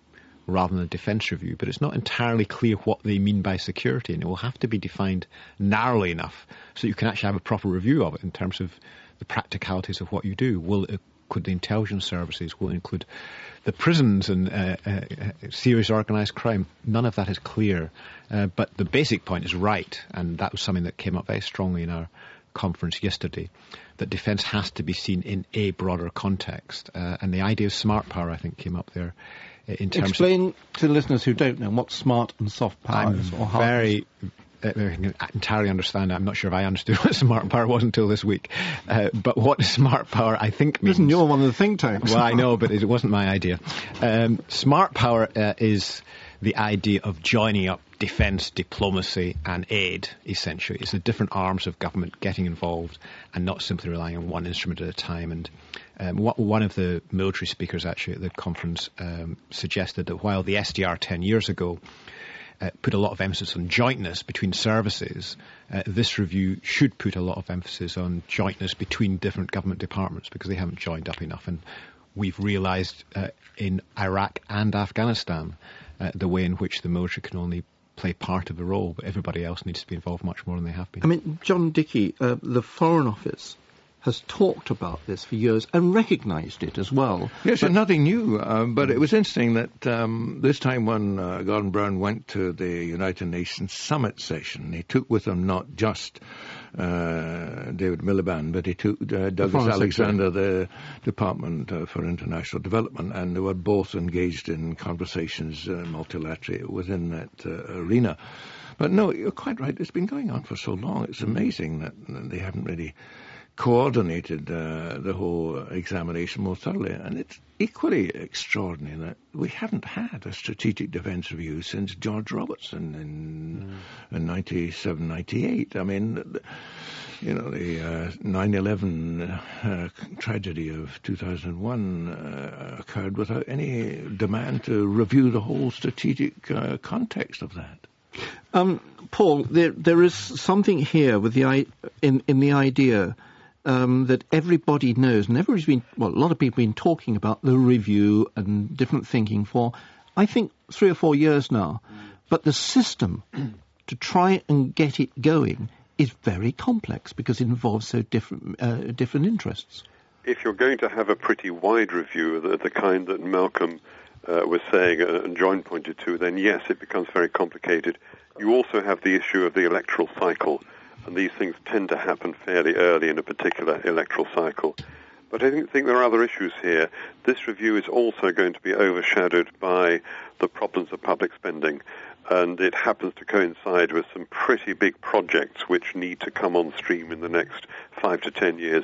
D: rather than a defence review, but it's not entirely clear what they mean by security, and it will have to be defined narrowly enough so you can actually have a proper review of it in terms of the practicalities of what you do. Will it include the intelligence services? Will it include the prisons and uh, uh, serious organised crime? None of that is clear, uh, but the basic point is right, and that was something that came up very strongly in our conference yesterday that defence has to be seen in a broader context. Uh, and the idea of smart power, I think, came up there. Uh, in terms
A: Explain
D: of,
A: to listeners who don't know what smart and soft power
D: I'm
A: is. Or
D: very uh, entirely understand. I'm not sure if I understood what smart power was until this week. Uh, but what smart power, I think, means.
A: Listen, you're one of the think tanks.
D: Well, I know, but it wasn't my idea. Um, smart power uh, is the idea of joining up defence, diplomacy, and aid, essentially. It's the different arms of government getting involved and not simply relying on one instrument at a time. And um, one of the military speakers actually at the conference um, suggested that while the SDR 10 years ago uh, put a lot of emphasis on jointness between services, uh, this review should put a lot of emphasis on jointness between different government departments because they haven't joined up enough. And we've realised uh, in Iraq and Afghanistan uh, the way in which the military can only play part of the role, but everybody else needs to be involved much more than they have been.
A: I mean, John Dickie, uh, the Foreign Office has talked about this for years and recognised it as well.
B: Yes, but nothing new. Um, but it was interesting that um, this time when uh, Gordon Brown went to the United Nations summit session, he took with him not just uh, David Miliband, but he took uh, Douglas Alexander, the Department uh, for International Development, and they were both engaged in conversations uh, multilaterally within that uh, arena. But no, you're quite right. It's been going on for so long. It's amazing that they haven't really coordinated uh, the whole examination more thoroughly. And it's equally extraordinary that we haven't had a strategic defence review since George Robertson in, mm. in 97, 98. I mean, you know, the uh, 9-11 uh, tragedy of 2001 uh, occurred without any demand to review the whole strategic uh, context of that.
A: Um, Paul, there, there is something here with the in in the idea um, that everybody knows, and everybody's been, well, a lot of people have been talking about the review and different thinking for, I think, three or four years now. But the system to try and get it going is very complex because it involves so different, uh, different interests.
F: If you're going to have a pretty wide review, the, the kind that Malcolm uh, was saying uh, and John pointed to, then yes, it becomes very complicated. You also have the issue of the electoral cycle and these things tend to happen fairly early in a particular electoral cycle. But I think, think there are other issues here. This review is also going to be overshadowed by the problems of public spending, and it happens to coincide with some pretty big projects which need to come on stream in the next five to ten years,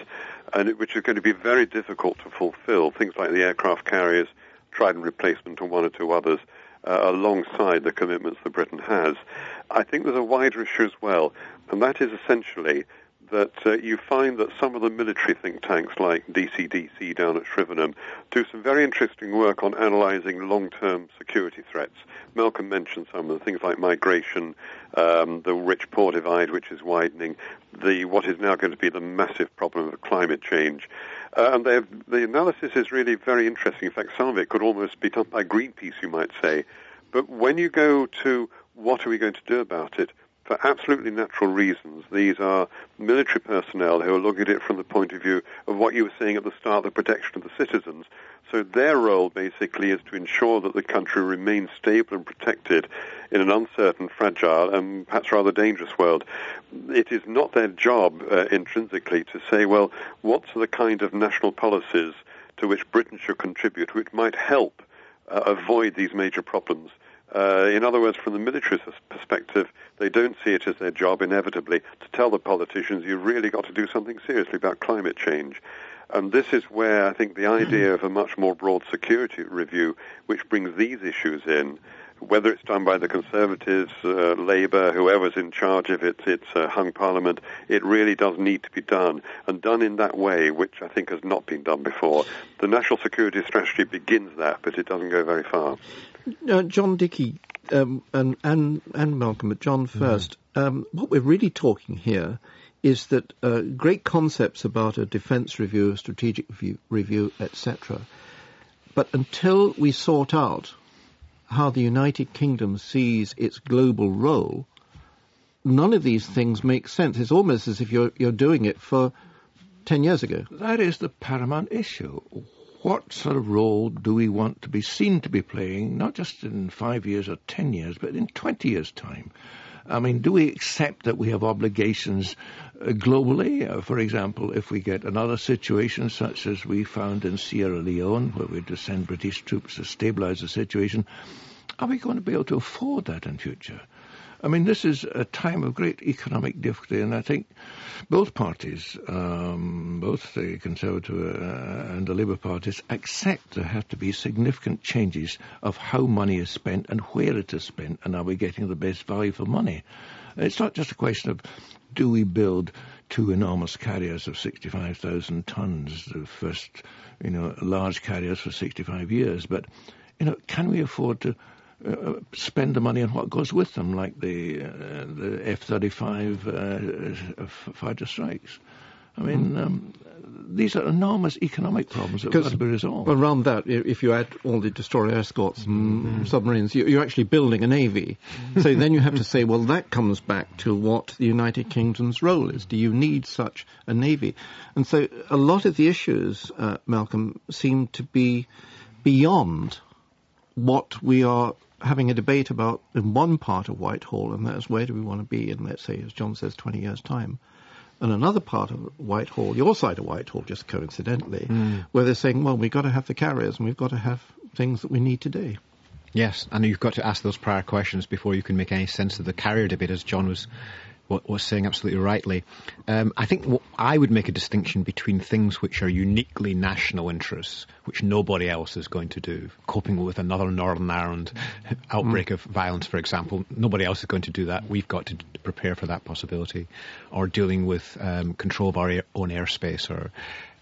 F: and it, which are going to be very difficult to fulfill. Things like the aircraft carriers, Trident replacement, and one or two others, uh, alongside the commitments that Britain has. I think there's a wider issue as well and that is essentially that uh, you find that some of the military think tanks like DCDC down at Shrivenham do some very interesting work on analyzing long-term security threats. Malcolm mentioned some of the things like migration, um, the rich-poor divide which is widening, the what is now going to be the massive problem of climate change. Uh, and the analysis is really very interesting. In fact, some of it could almost be done by Greenpeace, you might say. But when you go to what are we going to do about it, for absolutely natural reasons. These are military personnel who are looking at it from the point of view of what you were saying at the start, the protection of the citizens. So their role basically is to ensure that the country remains stable and protected in an uncertain, fragile, and perhaps rather dangerous world. It is not their job uh, intrinsically to say, well, what's the kind of national policies to which Britain should contribute which might help uh, avoid these major problems. Uh, in other words, from the military perspective, they don't see it as their job, inevitably, to tell the politicians you've really got to do something seriously about climate change. And this is where I think the idea of a much more broad security review, which brings these issues in, whether it's done by the Conservatives, uh, Labour, whoever's in charge of it, it's uh, hung Parliament, it really does need to be done, and done in that way, which I think has not been done before. The national security strategy begins that, but it doesn't go very far.
A: Uh, John Dickie um, and, and, and Malcolm, but John 1st mm-hmm. um, what we're really talking here is that uh, great concepts about a defence review, a strategic review, review etc. But until we sort out how the United Kingdom sees its global role, none of these things make sense. It's almost as if you're, you're doing it for 10 years ago.
B: That is the paramount issue. What sort of role do we want to be seen to be playing, not just in five years or 10 years, but in 20 years' time? I mean, do we accept that we have obligations uh, globally? Uh, for example, if we get another situation such as we found in Sierra Leone, where we had to send British troops to stabilize the situation, are we going to be able to afford that in future? I mean, this is a time of great economic difficulty, and I think both parties, um, both the Conservative uh, and the Labour parties, accept there have to be significant changes of how money is spent and where it is spent, and are we getting the best value for money? It's not just a question of do we build two enormous carriers of 65,000 tons, the first, you know, large carriers for 65 years, but, you know, can we afford to uh, spend the money on what goes with them, like the uh, the F-35 uh, fighter strikes. I mean, um, these are enormous economic problems that have to be resolved.
A: Around that, if you add all the destroyer escorts and mm-hmm. submarines, you're actually building a navy. so then you have to say, well, that comes back to what the United Kingdom's role is. Do you need such a navy? And so a lot of the issues, uh, Malcolm, seem to be beyond what we are having a debate about in one part of Whitehall, and that is where do we want to be in, let's say, as John says, 20 years' time and another part of Whitehall, your side of Whitehall, just coincidentally, mm. where they're saying, well, we've got to have the carriers and we've got to have things that we need today.
D: Yes, and you've got to ask those prior questions before you can make any sense of the carrier debate, as John was was saying absolutely rightly. Um, I think I would make a distinction between things which are uniquely national interests, which nobody else is going to do. Coping with another Northern Ireland outbreak mm. of violence, for example, nobody else is going to do that. We've got to prepare for that possibility. Or dealing with um, control of our air, own airspace or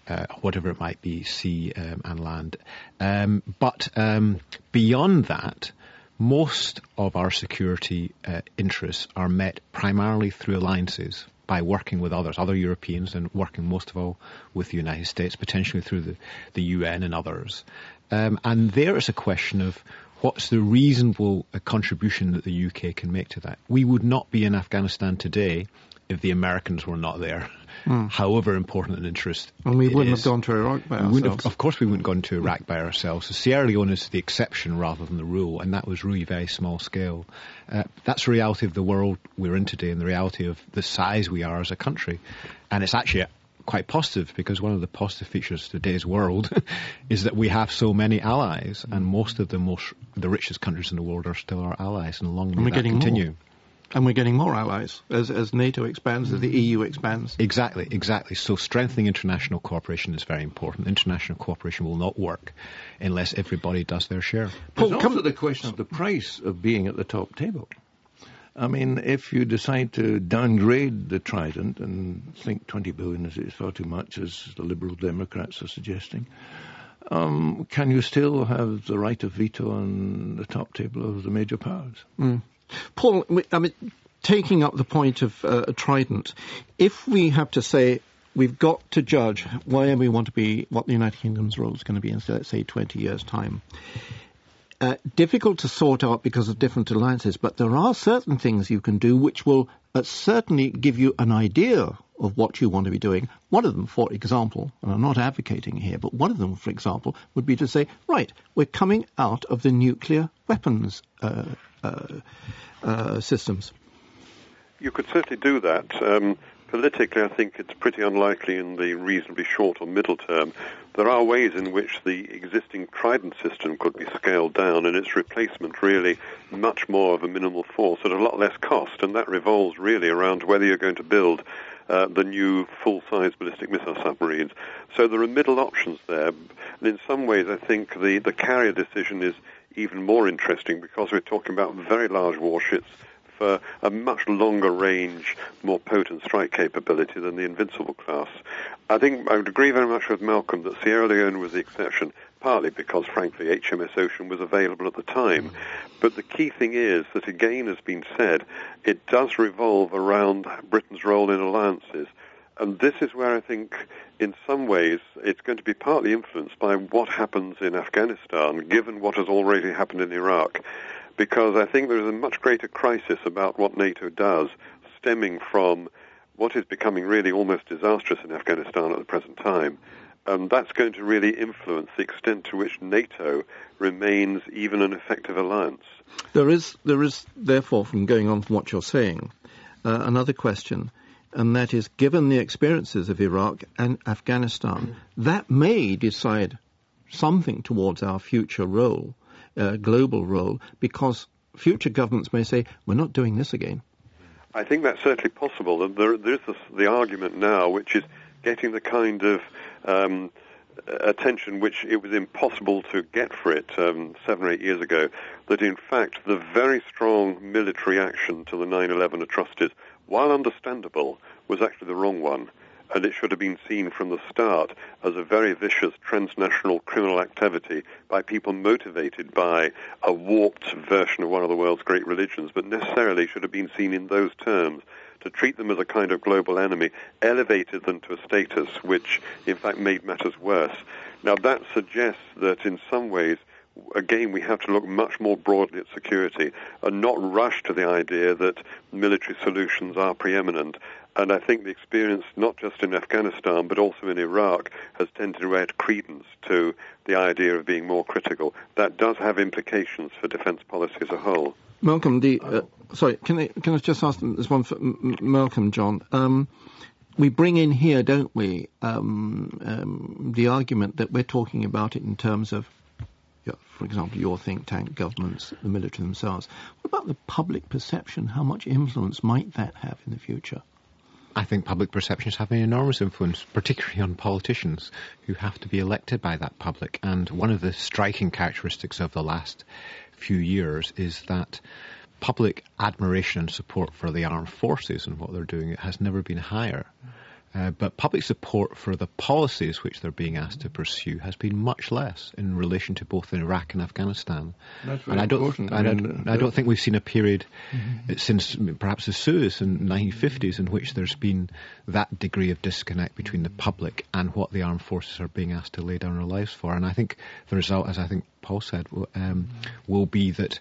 D: uh, whatever it might be, sea um, and land. Um, but um, beyond that, most of our security uh, interests are met primarily through alliances by working with others, other Europeans, and working most of all with the United States, potentially through the, the UN and others. Um, and there is a question of what's the reasonable uh, contribution that the UK can make to that. We would not be in Afghanistan today if the Americans were not there mm. however important an interest.
A: And we wouldn't is. have gone to Iraq by ourselves.
D: Have, of course, we wouldn't have gone to Iraq by ourselves. So Sierra Leone is the exception rather than the rule, and that was really very small scale. Uh, that's the reality of the world we're in today, and the reality of the size we are as a country. And it's actually quite positive because one of the positive features of today's world is that we have so many allies, and most of the most the richest countries in the world are still our allies, and long may that continue.
A: More. And we're getting more allies as, as NATO expands, as the EU expands.
D: Exactly, exactly. So strengthening international cooperation is very important. International cooperation will not work unless everybody does their share.
B: There's Paul, also the question of the price of being at the top table. I mean, if you decide to downgrade the Trident and think 20 billion is far too much, as the Liberal Democrats are suggesting, um, can you still have the right of veto on the top table of the major powers?
A: Mm. Paul, I mean, taking up the point of uh, Trident, if we have to say we've got to judge where we want to be, what the United Kingdom's role is going to be in, let's say, 20 years' time. Uh, difficult to sort out because of different alliances, but there are certain things you can do which will uh, certainly give you an idea of what you want to be doing. One of them, for example, and I'm not advocating here, but one of them, for example, would be to say, right, we're coming out of the nuclear weapons uh, systems.
F: You could certainly do that. Um, politically, I think it's pretty unlikely in the reasonably short or middle term. There are ways in which the existing Trident system could be scaled down and its replacement really much more of a minimal force at a lot less cost, and that revolves really around whether you're going to build uh, the new full-size ballistic missile submarines. So there are middle options there, and in some ways I think the, the carrier decision is even more interesting because we're talking about very large warships for a much longer range, more potent strike capability than the Invincible class. I think I would agree very much with Malcolm that Sierra Leone was the exception, partly because, frankly, HMS Ocean was available at the time. But the key thing is that, again, has been said, it does revolve around Britain's role in alliances. And this is where I think, in some ways, it's going to be partly influenced by what happens in Afghanistan, given what has already happened in Iraq. Because I think there is a much greater crisis about what NATO does, stemming from what is becoming really almost disastrous in Afghanistan at the present time. And that's going to really influence the extent to which NATO remains even an effective alliance.
A: There is, there is therefore, from going on from what you're saying, uh, another question and that is given the experiences of Iraq and Afghanistan, that may decide something towards our future role, uh, global role, because future governments may say, we're not doing this again.
F: I think that's certainly possible. There, there's this, the argument now, which is getting the kind of um, attention which it was impossible to get for it um, seven or eight years ago, that in fact the very strong military action to the 9-11 atrocities while understandable, was actually the wrong one. And it should have been seen from the start as a very vicious transnational criminal activity by people motivated by a warped version of one of the world's great religions, but necessarily should have been seen in those terms to treat them as a kind of global enemy, elevated them to a status which, in fact, made matters worse. Now, that suggests that in some ways, again, we have to look much more broadly at security and not rush to the idea that military solutions are preeminent. And I think the experience, not just in Afghanistan, but also in Iraq, has tended to add credence to the idea of being more critical. That does have implications for defense policy as a whole.
A: Malcolm, the, uh, sorry, can I, can I just ask this one for M- Malcolm, John? Um, we bring in here, don't we, um, um, the argument that we're talking about it in terms of, for example, your think tank, governments, the military themselves. What about the public perception? How much influence might that have in the future?
D: I think public perceptions have an enormous influence, particularly on politicians who have to be elected by that public. And one of the striking characteristics of the last few years is that public admiration and support for the armed forces and what they're doing has never been higher. Uh, but public support for the policies which they're being asked to pursue has been much less in relation to both in Iraq and Afghanistan.
B: That's
D: and I don't,
B: important.
D: I, mean, I, I don't think we've seen a period mm-hmm. since perhaps the Suez in the 1950s in which there's been that degree of disconnect between the public and what the armed forces are being asked to lay down their lives for. And I think the result, as I think Paul said, um, will be that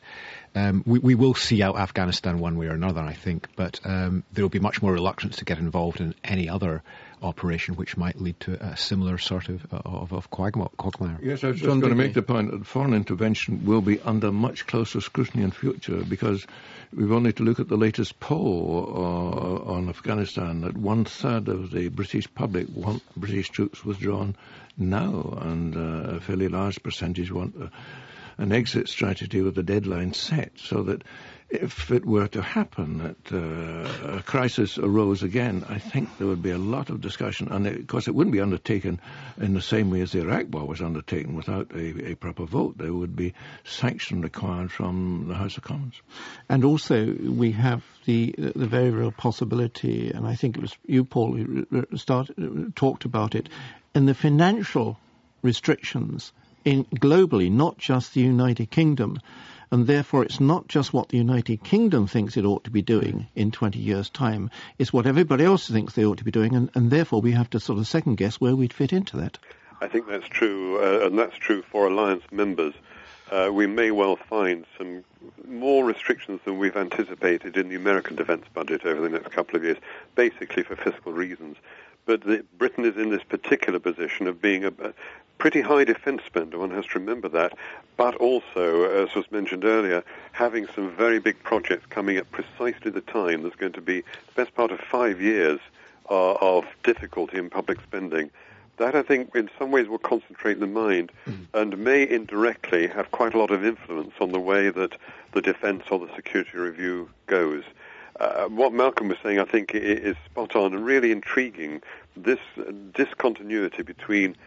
D: um, we, we, will see out Afghanistan one way or another, I think, but um, there will be much more reluctance to get involved in any other operation which might lead to a similar sort of of, of quagmire.
B: Yes, I was just going to make the point that foreign intervention will be under much closer scrutiny in future because we've only to look at the latest poll uh, on Afghanistan that one third of the British public want British troops withdrawn now, and uh, a fairly large percentage want uh, an exit strategy with a deadline set, so that if it were to happen that uh, a crisis arose again, I think there would be a lot of discussion, and of course it wouldn't be undertaken in the same way as the Iraq War was undertaken without a, a, proper vote. There would be sanction required from the House of Commons.
A: And also we have the the very real possibility, and I think it was you, Paul, who started, talked about it and the financial restrictions in, globally, not just the United Kingdom. And therefore, it's not just what the United Kingdom thinks it ought to be doing in 20 years' time, it's what everybody else thinks they ought to be doing, and, and therefore we have to sort of second guess where we'd fit into that.
F: I think that's true, uh, and that's true for alliance members. Uh, we may well find some more restrictions than we've anticipated in the American defense budget over the next couple of years, basically for fiscal reasons. But the, Britain is in this particular position of being a, a pretty high defence spender, one has to remember that, but also, as was mentioned earlier, having some very big projects coming at precisely the time that's going to be the best part of five years uh, of difficulty in public spending. That, I think, in some ways will concentrate the mind mm. and may indirectly have quite a lot of influence on the way that the defence or the security review goes. Uh, what Malcolm was saying, I think, is spot on and really intriguing. This discontinuity between,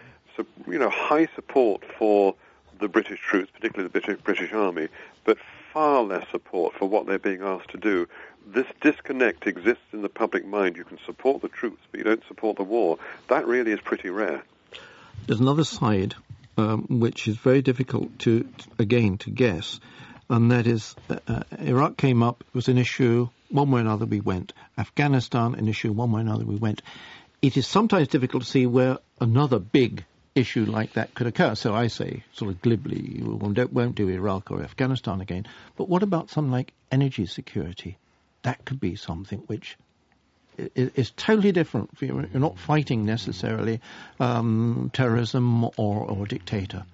F: you know, high support for the British troops, particularly the British, British Army, but far less support for what they're being asked to do. This disconnect exists in the public mind. You can support the troops, but you don't support the war. That really is pretty rare.
A: There's another side um, which is very difficult to, again, to guess, and that is uh, uh Iraq came up, it was an issue one way or another we went. Afghanistan, an issue, one way or another we went. It is sometimes difficult to see where another big issue like that could occur. So I say, sort of glibly, we won't do Iraq or Afghanistan again. But what about something like energy security? That could be something which is totally different. You're not fighting necessarily um, terrorism or, or dictator.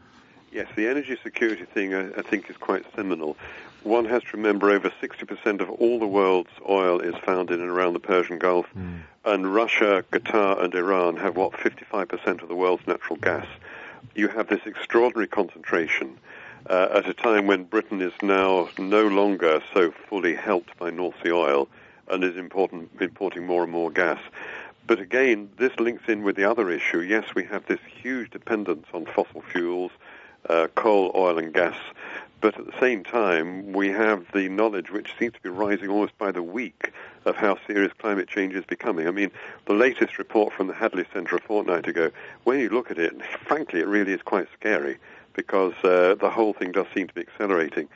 F: Yes, the energy security thing I, I, think is quite seminal. One has to remember over 60% of all the world's oil is found in and around the Persian Gulf, mm. and Russia, Qatar, and Iran have what 55% of the world's natural gas. You have this extraordinary concentration uh, at a time when Britain is now no longer so fully helped by North Sea oil and is important, importing more and more gas. But again, this links in with the other issue. Yes, we have this huge dependence on fossil fuels uh, coal, oil, and gas. But at the same time, we have the knowledge, which seems to be rising almost by the week, of how serious climate change is becoming. I mean, the latest report from the Hadley Centre a fortnight ago, when you look at it, frankly, it really is quite scary because uh, the whole thing does seem to be accelerating.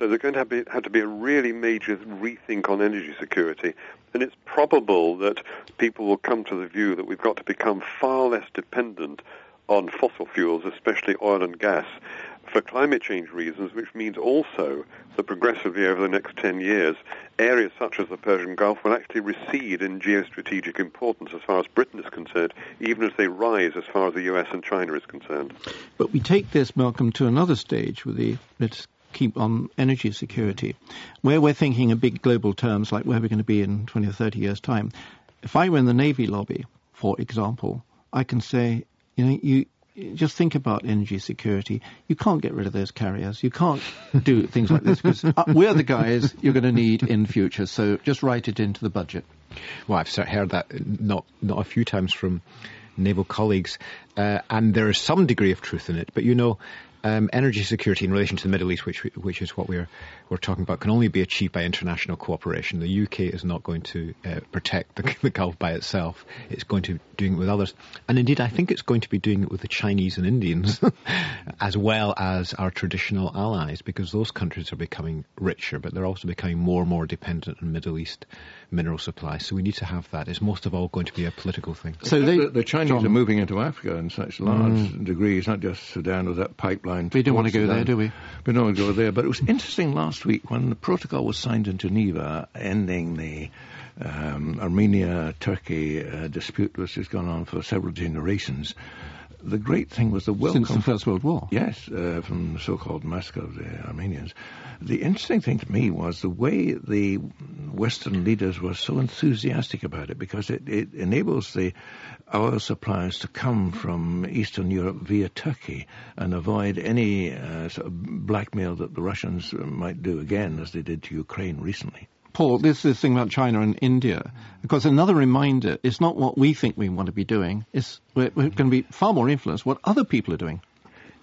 F: So there's going to have, be, have to be a really major rethink on energy security. And it's probable that people will come to the view that we've got to become far less dependent on fossil fuels, especially oil and gas, for climate change reasons, which means also that progressively over the next 10 years, areas such as the Persian Gulf will actually recede in geostrategic importance as far as Britain is concerned, even as they rise as far as the US and China is concerned.
A: But we take this, Malcolm, to another stage with the let's keep on energy security, where we're thinking in big global terms like where we're going to be in 20 or 30 years' time. If I were in the Navy lobby, for example, I can say, you know, you, just think about energy security. You can't get rid of those carriers. You can't do things like this because uh, we're the guys you're going to need in future. So just write it into the budget.
D: Well, I've heard that not not a few times from naval colleagues, uh, and there is some degree of truth in it. But you know, um, energy security in relation to the Middle East, which which is what we're we're talking about, can only be achieved by international cooperation. The UK is not going to uh, protect the, the, Gulf by itself. It's going to doing it with others, and indeed, I think it's going to be doing it with the Chinese and Indians, as well as our traditional allies, because those countries are becoming richer, but they're also becoming more and more dependent on Middle East mineral supply. So we need to have that. It's most of all going to be a political thing.
B: So they, the, the, Chinese John, are moving into Africa in such large mm. degrees, not just Sudan with that pipeline.
A: We don't want to go Sudan. there, do we?
B: We don't want to go there. But it was interesting last week when the protocol was signed in Geneva, ending the um, Armenia-Turkey uh, dispute, which has gone on for several generations the great thing was the welcome.
A: Since the First World War.
B: Yes, uh, from the so-called massacre of the Armenians. The interesting thing to me was the way the Western leaders were so enthusiastic about it because it, it enables the oil supplies to come from Eastern Europe via Turkey and avoid any uh, sort of blackmail that the Russians might do again, as they did to Ukraine recently.
A: Paul, this is thing about China and India. Because another reminder, it's not what we think we want to be doing. It's we're, we're going to be far more influenced what other people are doing.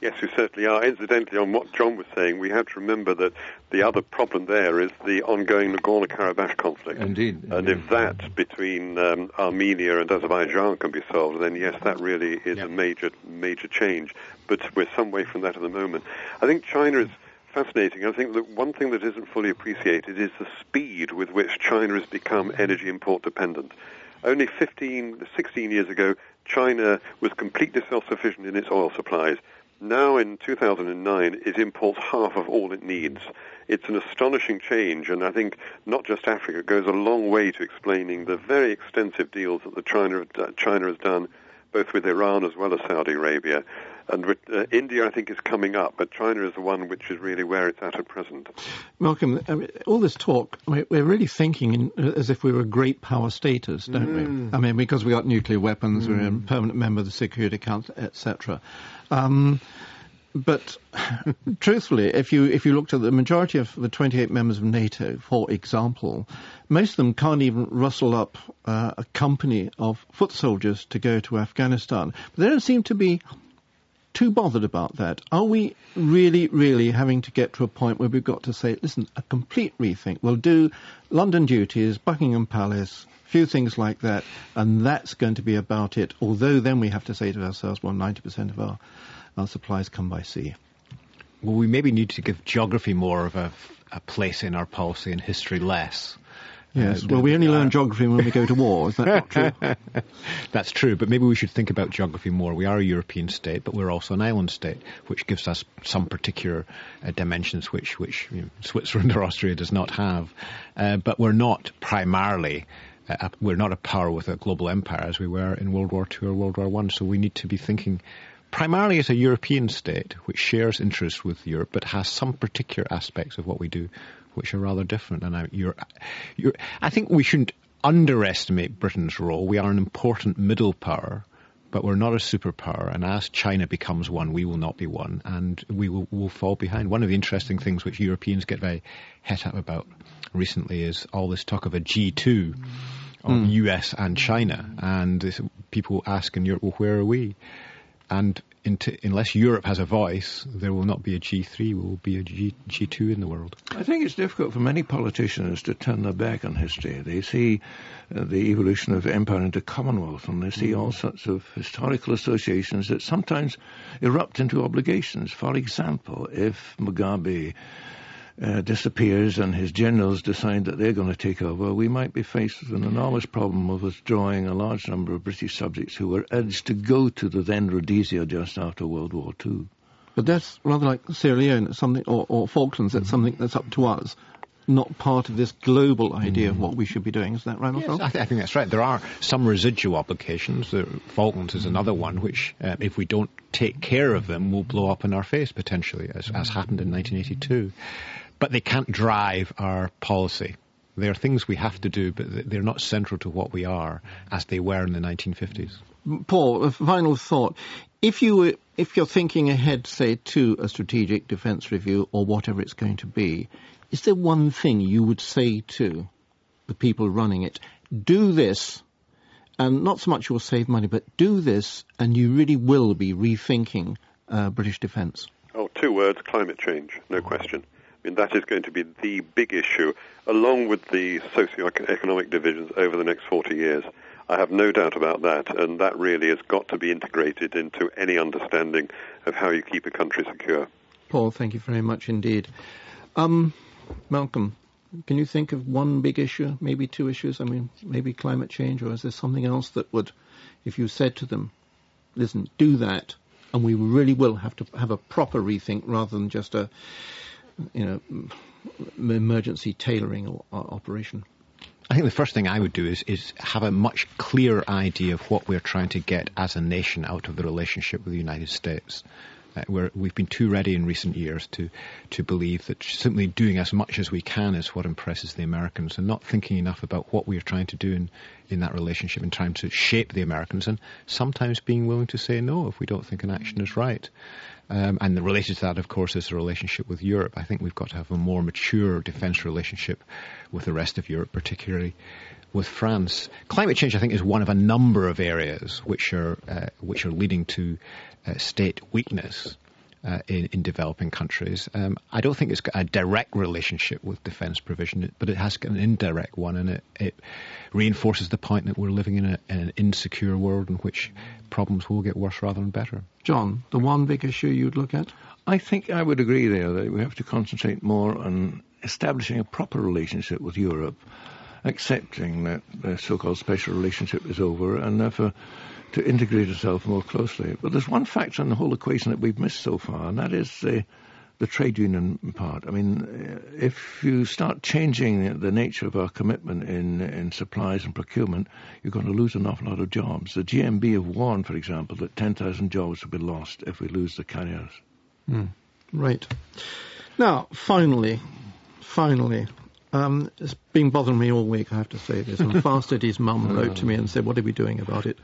F: Yes, we certainly are. Incidentally, on what John was saying, we have to remember that the other problem there is the ongoing Nagorno-Karabakh conflict.
B: Indeed.
F: And if that between um, Armenia and Azerbaijan can be solved, then yes, that really is a major, major change. But we're some way from that at the moment. I think China is fascinating. I think that one thing that isn't fully appreciated is the speed with which China has become energy import dependent. Only 15, 16 years ago, China was completely self-sufficient in its oil supplies. Now in 2009, it imports half of all it needs. It's an astonishing change, and I think not just Africa goes a long way to explaining the very extensive deals that the China, uh, China has done, both with Iran as well as Saudi Arabia. And uh, India, I think, is coming up, but China is the one which is really where it's at at present.
A: Malcolm, I mean, all this talk, we're really thinking in, as if we were a great power status, don't mm. we? I mean, because we got nuclear weapons, mm. we're a permanent member of the Security Council, etc. Um, but truthfully, if you if you looked at the majority of the 28 members of NATO, for example, most of them can't even rustle up uh, a company of foot soldiers to go to Afghanistan. But they don't seem to be too bothered about that. Are we really, really having to get to a point where we've got to say, listen, a complete rethink. We'll do London duties, Buckingham Palace, few things like that, and that's going to be about it. Although then we have to say to ourselves, well, 90% of our, our supplies come by sea.
D: Well, we maybe need to give geography more of a, a place in our policy and history less.
A: Yes, well, we only learn geography when we go to war. Is that not true?
D: That's true, but maybe we should think about geography more. We are a European state, but we're also an island state, which gives us some particular uh, dimensions which, which you know, Switzerland or Austria does not have. Uh, but we're not primarily uh, we're not a power with a global empire as we were in World War II or World War One. So we need to be thinking primarily as a European state which shares interests with Europe, but has some particular aspects of what we do which are rather different. And I, you're, you're, I think we shouldn't underestimate Britain's role. We are an important middle power, but we're not a superpower. And as China becomes one, we will not be one, and we will, will fall behind. One of the interesting things which Europeans get very het up about recently is all this talk of a G2 of mm. US and China, and this, people ask in Europe, well, where are we? And into, unless Europe has a voice, there will not be a G3, there will be a G, G2 in the world.
B: I think it's difficult for many politicians to turn their back on history. They see uh, the evolution of empire into commonwealth, and they see all sorts of historical associations that sometimes erupt into obligations. For example, if Mugabe uh, disappears and his generals decide that they're going to take over, we might be faced with an enormous problem of withdrawing a large number of British subjects who were urged to go to the then Rhodesia just after World War II.
A: But that's rather like Sierra Leone, it's something, or, or Falklands, it's something that's up to us, not part of this global idea of what we should be doing. Is that right,
D: Yes,
A: Oswald?
D: I, th- I think that's right. There are some residual obligations. The Falklands is another one which, uh, if we don't take care of them, will blow up in our face potentially, as, as happened in 1982. But they can't drive our policy. They are things we have to do, but they're not central to what we are as they were in the 1950s.
A: Paul, a final thought. If you were, if you're thinking ahead, say, to a strategic defence review or whatever it's going to be, is there one thing you would say to the people running it? Do this, and not so much you'll save money, but do this, and you really will be rethinking uh, British defence.
F: Oh, two words, climate change, no question. I mean, that is going to be the big issue, along with the socio-economic divisions over the next 40 years. I have no doubt about that, and that really has got to be integrated into any understanding of how you keep a country secure.
A: Paul, thank you very much indeed. Um, Malcolm, can you think of one big issue, maybe two issues? I mean, maybe climate change, or is there something else that would, if you said to them, listen, do that, and we really will have to have a proper rethink rather than just a, you know, emergency tailoring or, or operation?
D: I think the first thing I would do is, is have a much clearer idea of what we're trying to get as a nation out of the relationship with the United States. Uh, we're, we've been too ready in recent years to, to believe that simply doing as much as we can is what impresses the Americans and not thinking enough about what we're trying to do in, in that relationship and trying to shape the Americans and sometimes being willing to say no if we don't think an action is right. Um, and the related to that, of course, is the relationship with Europe. I think we've got to have a more mature defence relationship with the rest of Europe, particularly with France. Climate change, I think, is one of a number of areas which are uh, which are leading to uh, state weakness. Uh, in, in developing countries, um, I don't think it's got a direct relationship with defence provision, but it has got an indirect one, and it, it reinforces the point that we're living in, a, in an insecure world in which problems will get worse rather than better.
A: John, the one big issue you'd look at?
B: I think I would agree there that we have to concentrate more on establishing a proper relationship with Europe, accepting that the so-called special relationship is over, and therefore to integrate itself more closely. But there's one factor in the whole equation that we've missed so far, and that is the the trade union part. I mean, uh, if you start changing the nature of our commitment in in supplies and procurement, you're going to lose an awful lot of jobs. The GMB have warned, for example, that 10,000 jobs will be lost if we lose the carriers.
A: Right. Now, finally, finally, um, it's been bothering me all week, I have to say this. And Fast Eddie's mum wrote to me and said, what are we doing about it?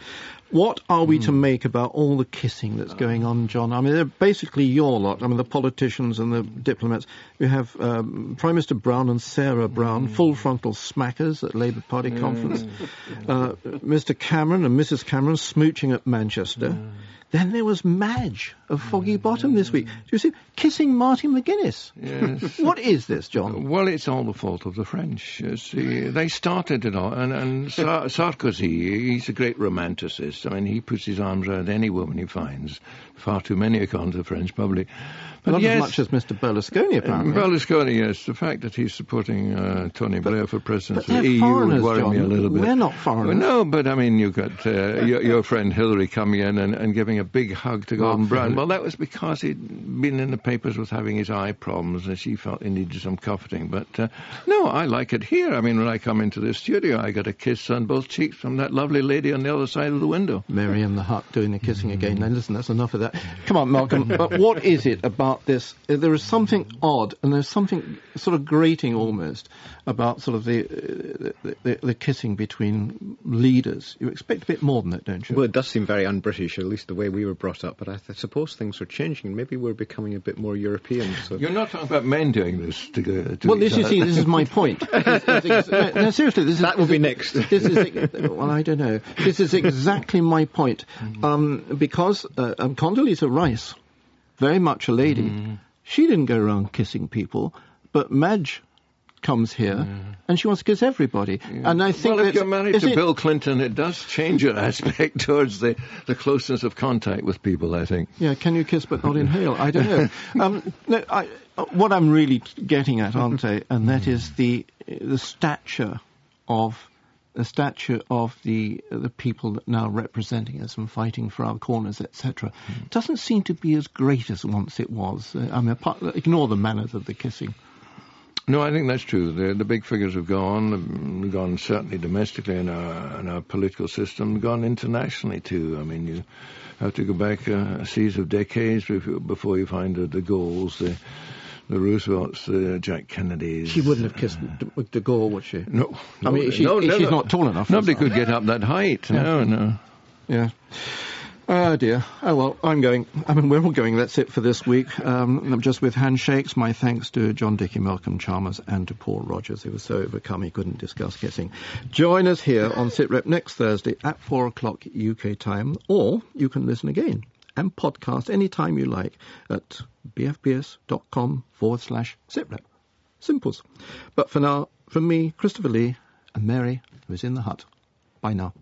A: What are we to make about all the kissing that's going on, John? I mean, they're basically your lot. I mean, the politicians and the diplomats. We have um, Prime Minister Brown and Sarah Brown, full frontal smackers at Labour Party conference. Uh, Mr Cameron and Mrs Cameron smooching at Manchester. Then there was Madge of Foggy Bottom this week. Do you see? Kissing Martin McGuinness.
B: Yes.
A: What is this, John?
B: Well, it's all the fault of the French. See, they started it all, and, and Sar- Sarkozy, he's a great romanticist. I mean, he puts his arms around any woman he finds. Far too many, according to the French, probably. But
A: Not
B: yes,
A: as much as Mr Berlusconi, apparently.
B: Berlusconi, yes. The fact that he's supporting uh, Tony Blair for president of the EU would worry me a little bit.
A: We're not foreigners.
B: Well, no, but I mean, you've got uh, your, your friend Hillary coming in and, and giving a big hug to Gordon Brown. Well, that was because he'd been in the papers with having his eye problems and she felt he needed some comforting. But uh, no, I like it here. I mean, when I come into the studio, I get a kiss on both cheeks from that lovely lady on the other side of the window.
A: Mary and the Hut doing the kissing again. Now, listen, that's enough of that. Come on, Malcolm. but what is it about this? Uh, There is something odd, and there's something sort of grating almost about sort of the, uh, the, the, the kissing between leaders. You expect a bit more than that, don't you?
D: Well, it does seem very un-British, at least the way we were brought up. But I th- suppose things are changing. Maybe we're becoming a bit more European. So.
B: You're not talking about men doing this to go. To
A: Well, this
B: each
A: you see, this is my point. This is ex- no, no, seriously, this is
D: That will be
A: this is-
D: next.
A: This is ex- well, I don't know. This is exactly my point,
B: Mm-hmm.
A: um, because uh, um, Condoleezza Rice, very much a lady,
B: Mm-hmm.
A: she didn't go around kissing people, but Madge comes here, and she wants to kiss everybody. And I think
B: well, if
A: that-
B: you're married to
A: it-
B: Bill Clinton, it does change your aspect towards the, the closeness of contact with people, I think.
A: Yeah, can you kiss but not inhale? I don't know. um, no, I, what I'm really getting at, aren't I? And that is the the stature of the stature of the the people that now representing us and fighting for our corners, etc. Doesn't seem to be as great as once it was. Uh, I mean, apart, ignore the manners of the kissing.
B: No, I think that's true. The, the big figures have gone, um, gone certainly domestically in our, in our political system, gone internationally too. I mean, you have to go back a, a series of decades before, you find the, the the, the Roosevelts, the Jack Kennedys.
A: She wouldn't have kissed de, de Gaulle, would she?
B: No,
A: I mean, she-
B: no, no,
A: she's not tall enough
B: Nobody could get up that height. No, no.
A: Yeah. Oh dear. Oh well, I'm going. I mean, we're all going. That's it for this week. Um, I'm just with handshakes. My thanks to John Dickie, Malcolm Chalmers, and to Paul Rogers, who was so overcome he couldn't discuss kissing. Join us here on SitRep next Thursday at four o'clock UK time, or you can listen again and podcast anytime you like at bfbs.com forward slash SitRep. Simples. But for now, from me, Christopher Lee, and Mary, who's in the hut. Bye now.